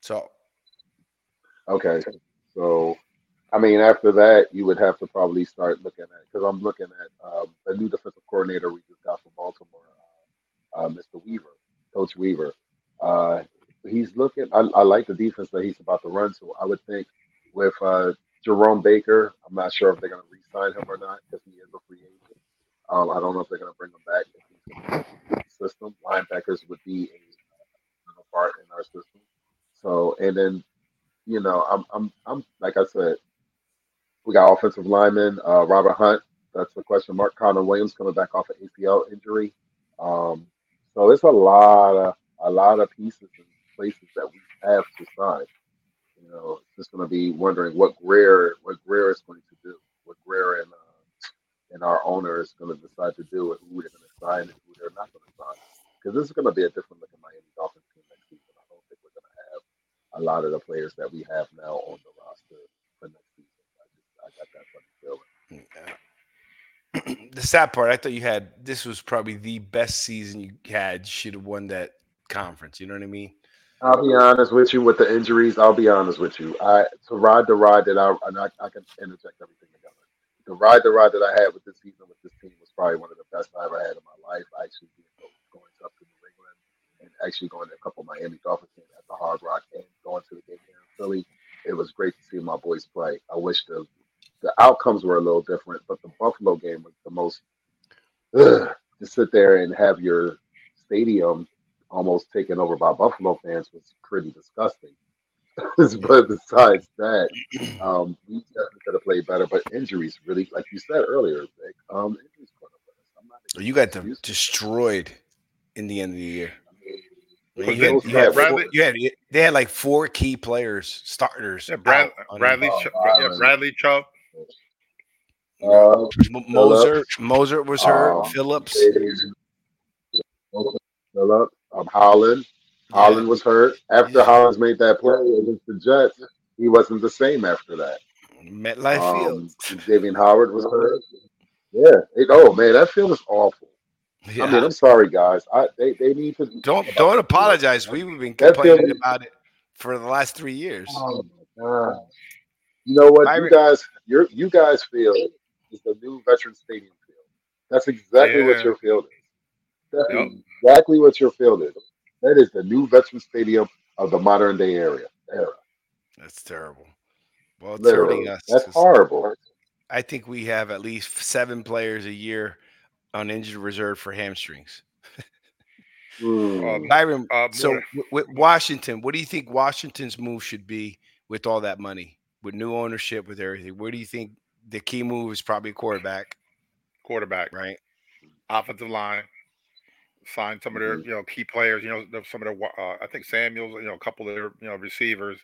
So Okay, so I mean, after that, you would have to probably start looking at because I'm looking at um, the new defensive coordinator we just got from Baltimore, uh, uh, Mr. Weaver, Coach Weaver. Uh, he's looking. I, I like the defense that he's about to run. So I would think with uh, Jerome Baker, I'm not sure if they're going to re-sign him or not because he is a free agent. Um, I don't know if they're going to bring him back. System linebackers would be a part in our system. So and then you know, I'm, I'm, I'm, like I said, we got offensive lineman, uh, Robert Hunt. That's the question mark. Connor Williams coming back off an ACL injury. Um, so it's a lot of, a lot of pieces and places that we have to sign. You know, just going to be wondering what Grier, what Grier is going to do, what Grier and, uh, and our owner is going to decide to do, it, who they're going to sign and who they're not going to sign. Because this is going to be a different looking Miami Dolphins team next season. I don't think we're going to have a lot of the players that we have now on the roster for next season. I just I got that funny feeling. the sad part, I thought you had this was probably the best season you had. You should have won that conference. You know what I mean? I'll be honest with you with the injuries. I'll be honest with you. I to ride the ride that I and I, I can interject everything together. The ride the ride that I had with this season with this team was probably one of the best I ever had in my life. I actually going up to New England and actually going to a couple of Miami Dolphins games at the Hard Rock and going to the game here in Philly. It was great to see my boys play. I wish the the outcomes were a little different, but the Buffalo game was the most ugh, to sit there and have your stadium almost taken over by Buffalo fans was pretty disgusting. but besides that, um, we definitely could have played better. But injuries really, like you said earlier, Vic, um, injuries caught up with us. I'm not You got them excuse- destroyed in the end of the year. I mean, You had, you had Bradley- four, you had they had like four key players, starters. Yeah, Brad, Bradley, Oh, Ch- yeah, Bradley Chubb. Uh, M- Moser, Moser was hurt. Um, Phillips. Phillips, um, Holland. Holland was hurt. After Yeah. Holland's made that play against the Jets, he wasn't the same after that. MetLife Um, Field. Xavien Howard was hurt. Yeah. It, oh man, that field is awful. Yeah. I mean, I'm sorry, guys. I they, they need to don't don't apologize. We've been complaining field- about it for the last three years. Oh my god! You know what? You guys, your you guys feel is the new veteran stadium field. That's exactly what Yeah. your field is. That's Yep. exactly what your field is. That is the new veteran stadium of the modern day area era. That's terrible. Well, it's Literally. hurting us. That's 'cause horrible. I think we have at least seven players a year on injured reserve for hamstrings. Mm. Um, Byron, Uh, so w- with Washington, what do you think Washington's move should be with all that money, with new ownership, with everything? Where do you think the key move is probably quarterback, quarterback, right? offensive line, sign some of their you know key players. You know some of their uh, I think Samuels. You know a couple of their you know receivers.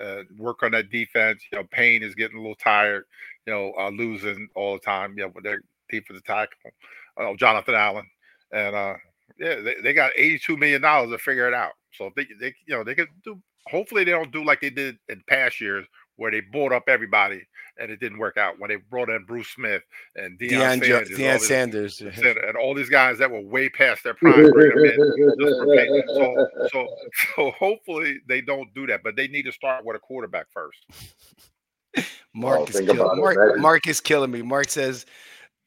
Uh, work on that defense. You know Payne is getting a little tired. You know uh, losing all the time. You know with their defensive tackle, uh, Jonathan Allen, and uh, yeah, they, they got eighty two million dollars to figure it out. So they they you know they could do. Hopefully they don't do like they did in past years where they bought up everybody and it didn't work out when they brought in Bruce Smith and Deion, Deion, Sanders, Deion this- Sanders. said, and all these guys that were way past their prime, bring them in just for pay. So, so, so hopefully they don't do that, but they need to start with a quarterback first. Mark, Well, is think kill- about it, Mark, Mark is killing me. Mark says,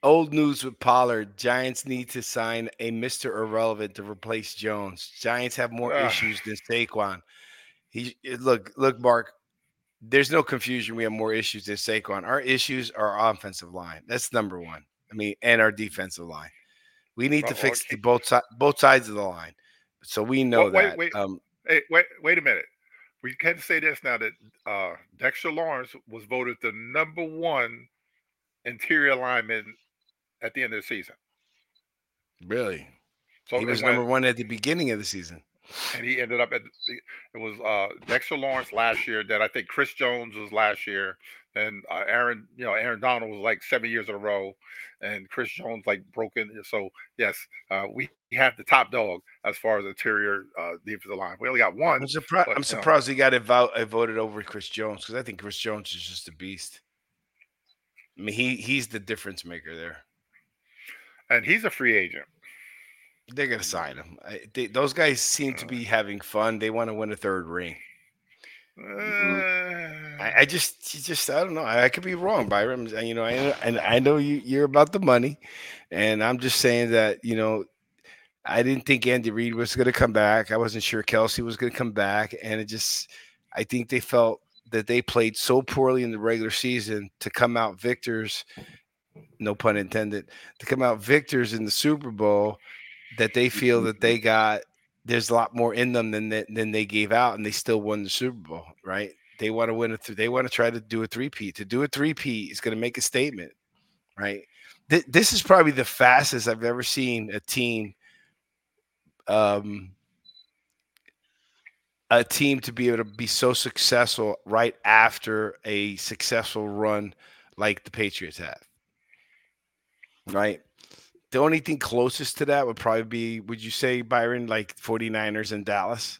old news with Pollard. Giants need to sign a Mr. Irrelevant to replace Jones. Giants have more Ah. issues than Saquon. He look, look, Mark. There's no confusion. We have more issues than Saquon. Our issues are our offensive line. That's number one. I mean, and our defensive line. We need to Well, fix the both sides, both sides of the line. So we know Well, wait, that. wait. Um, Hey, wait, wait a minute. We can say this now that uh, Dexter Lawrence was voted the number one interior lineman at the end of the season. really, So he was number one at the beginning of the season. And he ended up at it was uh Dexter Lawrence last year. Then I think Chris Jones was last year. And uh, Aaron, you know, Aaron Donald was like seven years in a row, and Chris Jones like broken. So yes, uh, we have the top dog as far as interior uh, defensive line. We only got one. I'm surprised. but, I'm you know. he got it, vo- uh, voted over Chris Jones because I think Chris Jones is just a beast. I mean, he he's the difference maker there. and he's a free agent. They're gonna sign him. I, they, those guys seem to be having fun. They want to win a third ring. Uh, I, I just, just, I don't know. I, I could be wrong, Byron. You know, I, and I know you, you're about the money, and I'm just saying that you know, I didn't think Andy Reid was going to come back. I wasn't sure Kelce was going to come back, and it just, I think they felt that they played so poorly in the regular season to come out victors, no pun intended, to come out victors in the Super Bowl, that they feel that they got there's a lot more in them than they, than they gave out, and they still won the Super Bowl, right? They want to win a th- they want to try to do a three-peat. To do a three-peat is going to make a statement, right? Th- this is probably the fastest I've ever seen a team um a team to be able to be so successful right after a successful run like the Patriots have. Right? The only thing closest to that would probably be, would you say, Byron, like 49ers and Dallas?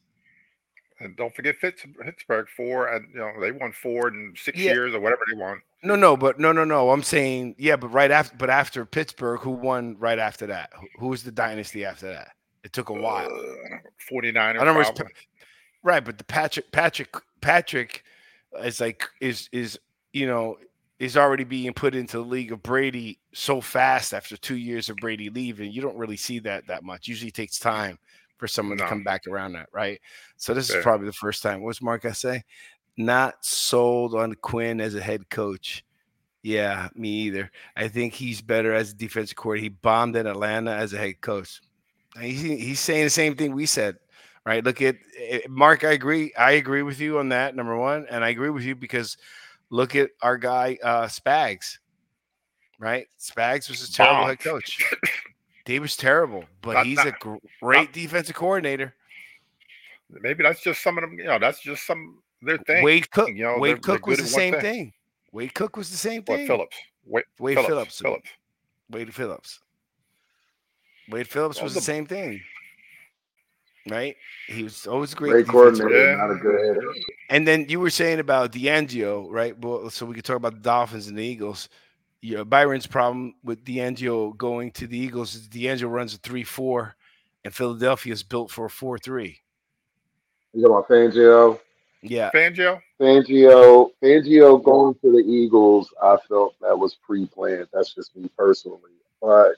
and don't forget Fitz, Pittsburgh four, and you know they won four in six Yeah. years or whatever they won. No, no, but no, no, no. I'm saying, yeah, but right after, but after Pittsburgh, who won right after that? Who, who was the dynasty after that? It took a while. Uh, 49ers. I don't know. it's probably. Pa- Right, but the Patrick, Patrick, Patrick is like is is you know is already being put into the league of Brady so fast after two years of Brady leaving. You don't really see that that much. Usually it takes time for someone to come back around that, right? So this Yeah. is probably the first time. What's Mark I say? Not sold on Quinn as a head coach. Yeah, me either. I think he's better as a defensive coordinator. He bombed in Atlanta as a head coach. He's, he's saying the same thing we said, right? Look at eh, Mark. I agree. I agree with you on that. Number one, and I agree with you because look at our guy uh, Spags, right? Spags was a terrible head coach. He was terrible, but Not- he's not- a gr- great defensive coordinator. Maybe that's just some of them. You know, that's just some their thing. Wade Cook. you know, Wade Cook was the same thing. thing. Wade Cook was the same What thing. Phillips? Wade, Wade Phillips. Phillips. Phillips. Wade Phillips. Wade Phillips Well, was the the- same thing, right? He was always a great. Great defensive coordinator, Yeah. not a good head. coach. And then you were saying about D'Angelo, right? Well, so we could talk about the Dolphins and the Eagles. Yeah, Byron's problem with D'Angelo going to the Eagles is D'Angelo runs a three-four, and Philadelphia is built for a four-three. You talking about Fangio? Yeah, Fangio. Fangio, Fangio going to the Eagles, I felt that was pre-planned. That's just me personally. But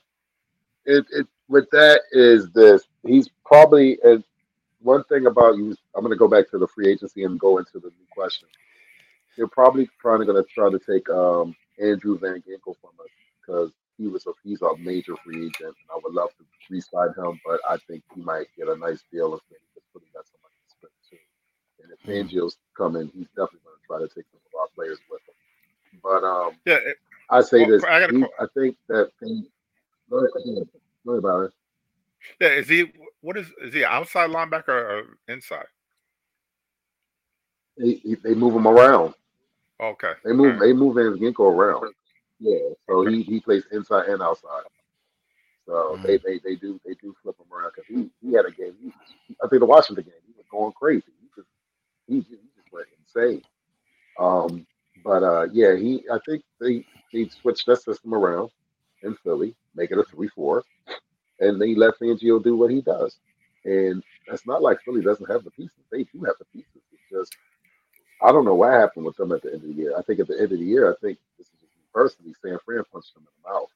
it, it with that is this: he's probably and one thing about you. I'm going to go back to the free agency and go into the new question. they're probably trying to gonna try to take um, Andrew Van Ginkel from us because he was a he's a major free agent, and I would love to re-sign him, but I think he might get a nice deal if maybe just putting that some money to spend too. And if Mm. Fangio's coming, he's definitely going to try to take some of our players with him. But um, Yeah, it- I say Well, this: I he- I think that go ahead, go ahead, go ahead. Yeah. Is he? What is? Is he outside linebacker or inside? They, he- they move him around. Okay. They move right. they move Van Ginkel around. Yeah, so Okay. he, he plays inside and outside. So they, they they do they do flip him around because he, he had a game. He, I think the Washington game he was going crazy. He just he, he just went insane. Um, but uh, yeah, he I think they they switched that system around in Philly, make it a three four, and they let Fangio do what he does. And it's not like Philly doesn't have the pieces; they do have the pieces. It's just I don't know what happened with them at the end of the year. I think at the end of the year, I think this is personally, San Fran punched them in the mouth,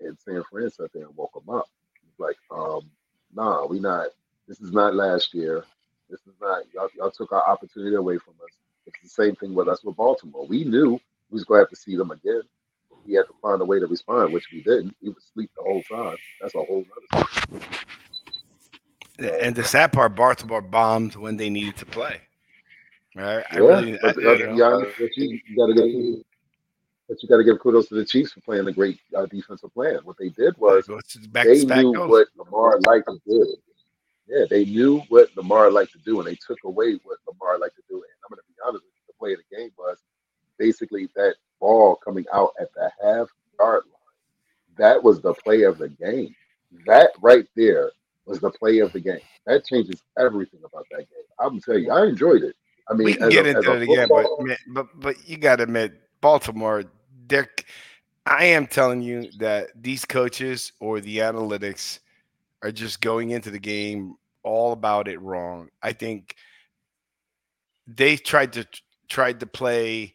and San Fran sat there and woke them up. It's like, um, nah, we not. This is not last year. This is not. Y'all, y'all took our opportunity away from us. It's the same thing with us with Baltimore. We knew we was going to have to see them again. We had to find a way to respond, which we didn't. He was asleep the whole time. That's a whole other story. And the sad part, Baltimore bombed when they needed to play. Right? I Yeah, really, but I- you know, be you, you got to give. But you got to give kudos to the Chiefs for playing a great uh, defensive plan. What they did was they back knew goes. what Lamar liked to do. Yeah, they knew what Lamar liked to do, and they took away what Lamar liked to do. And I'm going to be honest with you, the play of the game was basically that ball coming out at the half yard line. That was the play of the game. That right there was the play of the game. That changes everything about that game. I'm telling you, I enjoyed it. I mean, we can get a, into it again, but but but you got to admit, Baltimore, they're. I am telling you that these coaches or the analytics are just going into the game all about it wrong. I think they tried to tried to play.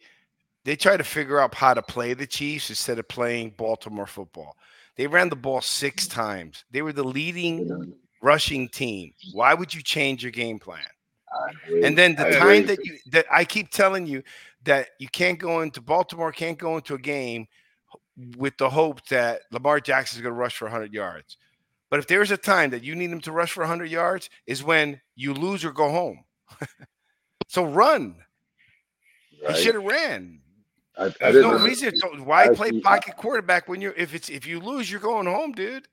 They tried to figure out how to play the Chiefs instead of playing Baltimore football. They ran the ball six times. They were the leading rushing team. Why would you change your game plan? And then the time that you that I keep telling you that you can't go into Baltimore, can't go into a game with the hope that Lamar Jackson is going to rush for 100 yards. But if there's a time that you need him to rush for 100 yards, is when you lose or go home. so run. Right? He should have ran. I, I There's no reason. To, why I play pocket quarterback when you're if it's if you lose, you're going home, dude.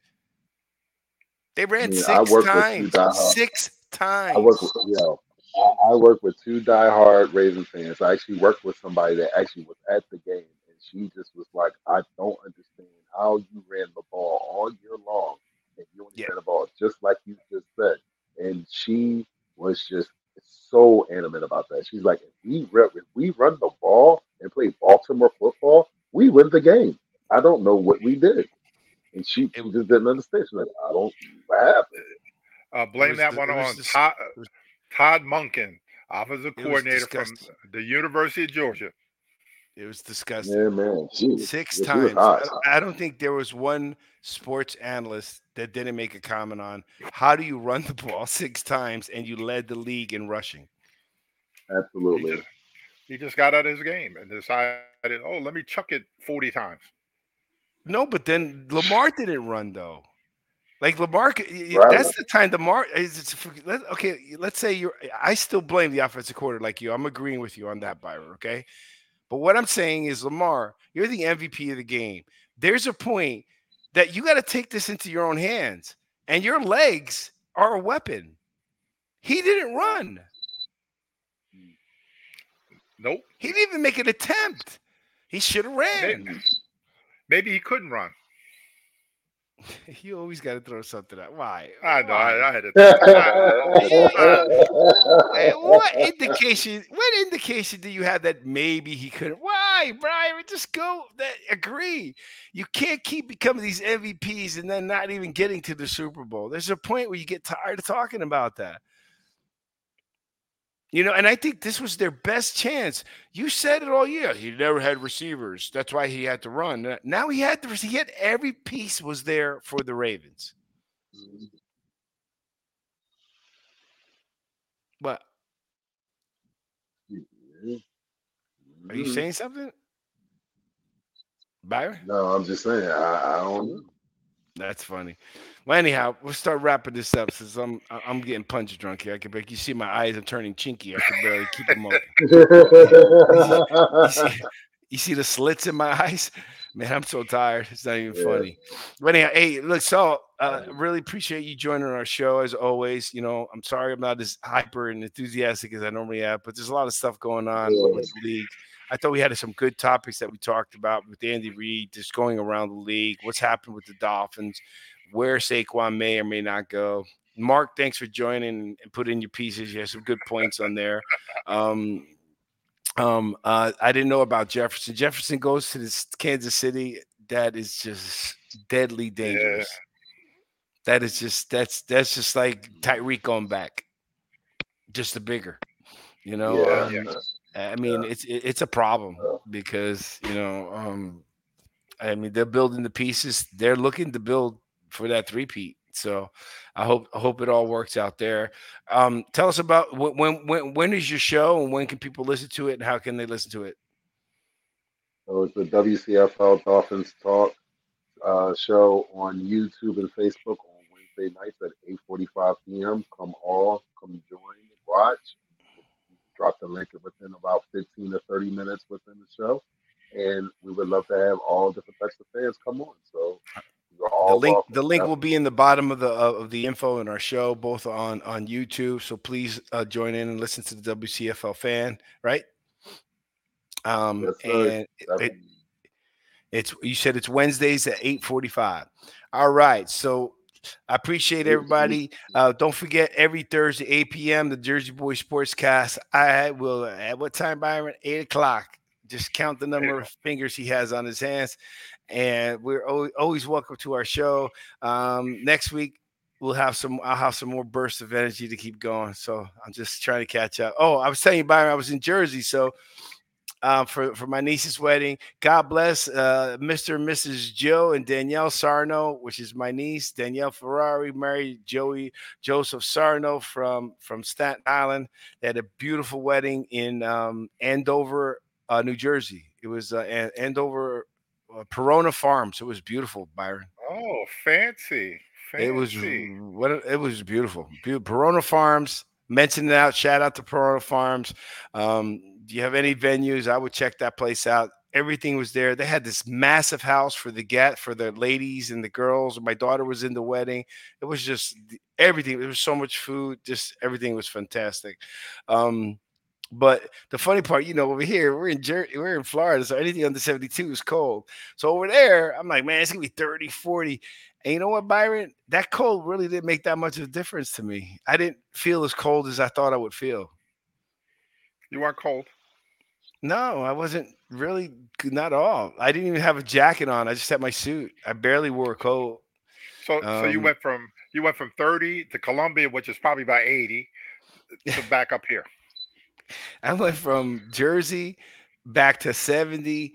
They ran I six times. Six times. I work with yo. I, I work with two diehard Raven fans. I actually worked with somebody that actually was at the game, and she just was like, "I don't understand how you ran the ball all year long, and you only Yeah. ran the ball just like you just said." And she was just so animate about that. She's like, "If we run, if we run the ball and play Baltimore football, we win the game. I don't know what we did." And she, she just didn't understand. She's like, "I don't. What happened?" Uh, blame that the- one it was on the- Todd, was- Todd Monken, offensive coordinator from the University of Georgia. It was disgusting. Yeah, man. She was, Six yeah, times. hot. I don't- I don't think there was one sports analyst that didn't make a comment on how do you run the ball six times and you led the league in rushing. He Absolutely. Just, he just got out of his game and decided, oh, let me chuck it 40 times. No, but then Lamar didn't run though. Like Lamar, Right. that's the time Lamar is. it's Okay, let's say you're. I still blame the offensive quarter like you. I'm agreeing with you on that, Byron. Okay, but what I'm saying is, Lamar, you're the MVP of the game. There's a point that you got to take this into your own hands, and your legs are a weapon. He didn't run. Nope. He didn't even make an attempt. He should have ran. Maybe, maybe he couldn't run. You always got to throw something out. Why? I know. I, I had to. Hey, what indication? What indication do you have that maybe he couldn't? Why, Brian? Just go. That agree. You can't keep becoming these MVPs and then not even getting to the Super Bowl. There's a point where you get tired of talking about that. You know, and I think this was their best chance. You said it all year. He never had receivers. That's why he had to run. Now he had to. He had every piece was there for the Ravens. What? are you you saying something, Byron? No, I'm just saying. I, I don't know. That's funny. Well, anyhow, we'll start wrapping this up since I'm I'm getting punch drunk here. I can you see my eyes are turning chinky. I can barely keep them open. you, see, you see the slits in my eyes? Man, I'm so tired. It's not even Yeah. funny. But anyhow, hey, look, so uh, really appreciate you joining our show as always. You know, I'm sorry I'm not as hyper and enthusiastic as I normally am, but there's a lot of stuff going on Yeah. with the league. I thought we had some good topics that we talked about with Andy Reid, just going around the league, what's happened with the Dolphins, where Saquon may or may not go. Mark, thanks for joining and putting your pieces. You have some good points on there. Um, um, uh, I didn't know about Jefferson. Jefferson goes to this Kansas City. That is just deadly dangerous. That is just that's that's just like Tyreek going back, just the bigger. You know, yeah. um, I mean, it's it, it's a problem Yeah. because you know, um, I mean, they're building the pieces. They're looking to build for that three-peat. So, I hope I hope it all works out there. Um, tell us about when when when is your show and when can people listen to it and how can they listen to it? So it's the WCFL Dolphins Talk uh, show on YouTube and Facebook on Wednesday nights at 8:45 p.m. Come all, come join, watch. Drop the link within about 15 to 30 minutes within the show, and we would love to have all different types of fans come on. So The link welcome. the link will be in the bottom of the of the info in our show, both on on YouTube. So please uh, join in and listen to the WCFL fan, right? Um, Yes, and Definitely. It's you said it's Wednesdays at 8:45. All right. So I appreciate everybody. Uh, don't forget every Thursday, 8 p.m. the Jersey Boy Sportscast. I will at what time, Byron? Eight o'clock. Just count the number of fingers he has on his hands. And we're always, always welcome to our show. Um, next week we'll have some I'll have some more bursts of energy to keep going. So I'm just trying to catch up. Oh, I was telling you, Byron, I was in Jersey, so um, for for my niece's wedding. God bless uh, Mr. and Mrs. Joe and Danielle Sarno, which is my niece. Danielle Ferrari married Joey Joseph Sarno from from Staten Island. They had a beautiful wedding in um, Andover, uh, New Jersey. It was uh, Andover uh, Perona Farms. It was beautiful, Byron. Oh, fancy. fancy. It was what it was beautiful. Perona Farms. Mention it out. Shout out to Perona Farms. Um, do you have any venues? I would check that place out. Everything was there. They had this massive house for the get for the ladies and the girls. My daughter was in the wedding. It was just everything. There was so much food. Just everything was fantastic. Um, but the funny part, you know, over here we're in Jer- we're in Florida, so anything under 72 is cold. So over there, I'm like, man, it's gonna be 30, 40. And you know what, Byron? That cold really didn't make that much of a difference to me. I didn't feel as cold as I thought I would feel. You weren't cold. No, I wasn't really not at all. I didn't even have a jacket on. I just had my suit. I barely wore a coat. So so you Um, went from you went from 30 to Colombia, which is probably about 80, to back up here. I went from Jersey back to 70,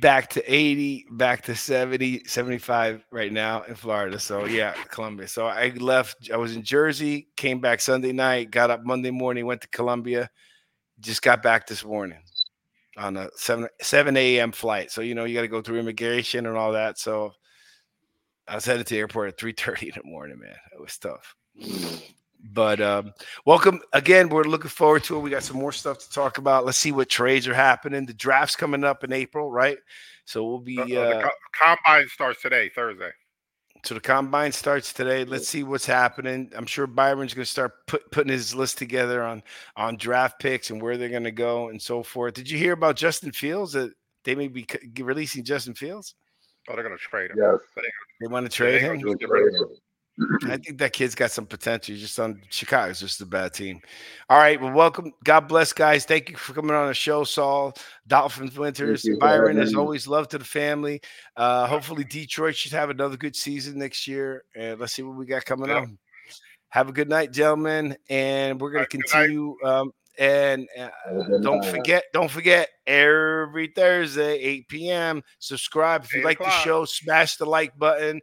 back to 80, back to 70, 75 right now in Florida. So yeah, Colombia. So I left, I was in Jersey, came back Sunday night, got up Monday morning, went to Colombia, just got back this morning on a 7 7 a.m. flight. So you know, you got to go through immigration and all that. So I was headed to the airport at 3:30 in the morning, man. It was tough. But um, welcome again. We're looking forward to it. We got some more stuff to talk about. Let's see what trades are happening. The draft's coming up in April, right? So we'll be Uh, uh, the uh, co- combine starts today, Thursday. So the combine starts today. Let's see what's happening. I'm sure Byron's going to start put, putting his list together on on draft picks and where they're going to go and so forth. Did you hear about Justin Fields that they may be releasing Justin Fields? Oh, they're going to trade him. Yes. They want to trade they him. Gonna just get rid of him. I think that kid's got some potential. He's just on Chicago's just a bad team. All right. Well, welcome. God bless, guys. Thank you for coming on the show, Saul. Dolphins Winters. you Byron, as always, love to the family. Uh, hopefully Detroit should have another good season next year. And let's see what we got coming Yeah. up. Have a good night, gentlemen. And we're gonna All right, continue. Um, and uh, Have a good don't forget, don't forget, every Thursday, 8 p.m. Subscribe if you 8 like the show, smash the like button.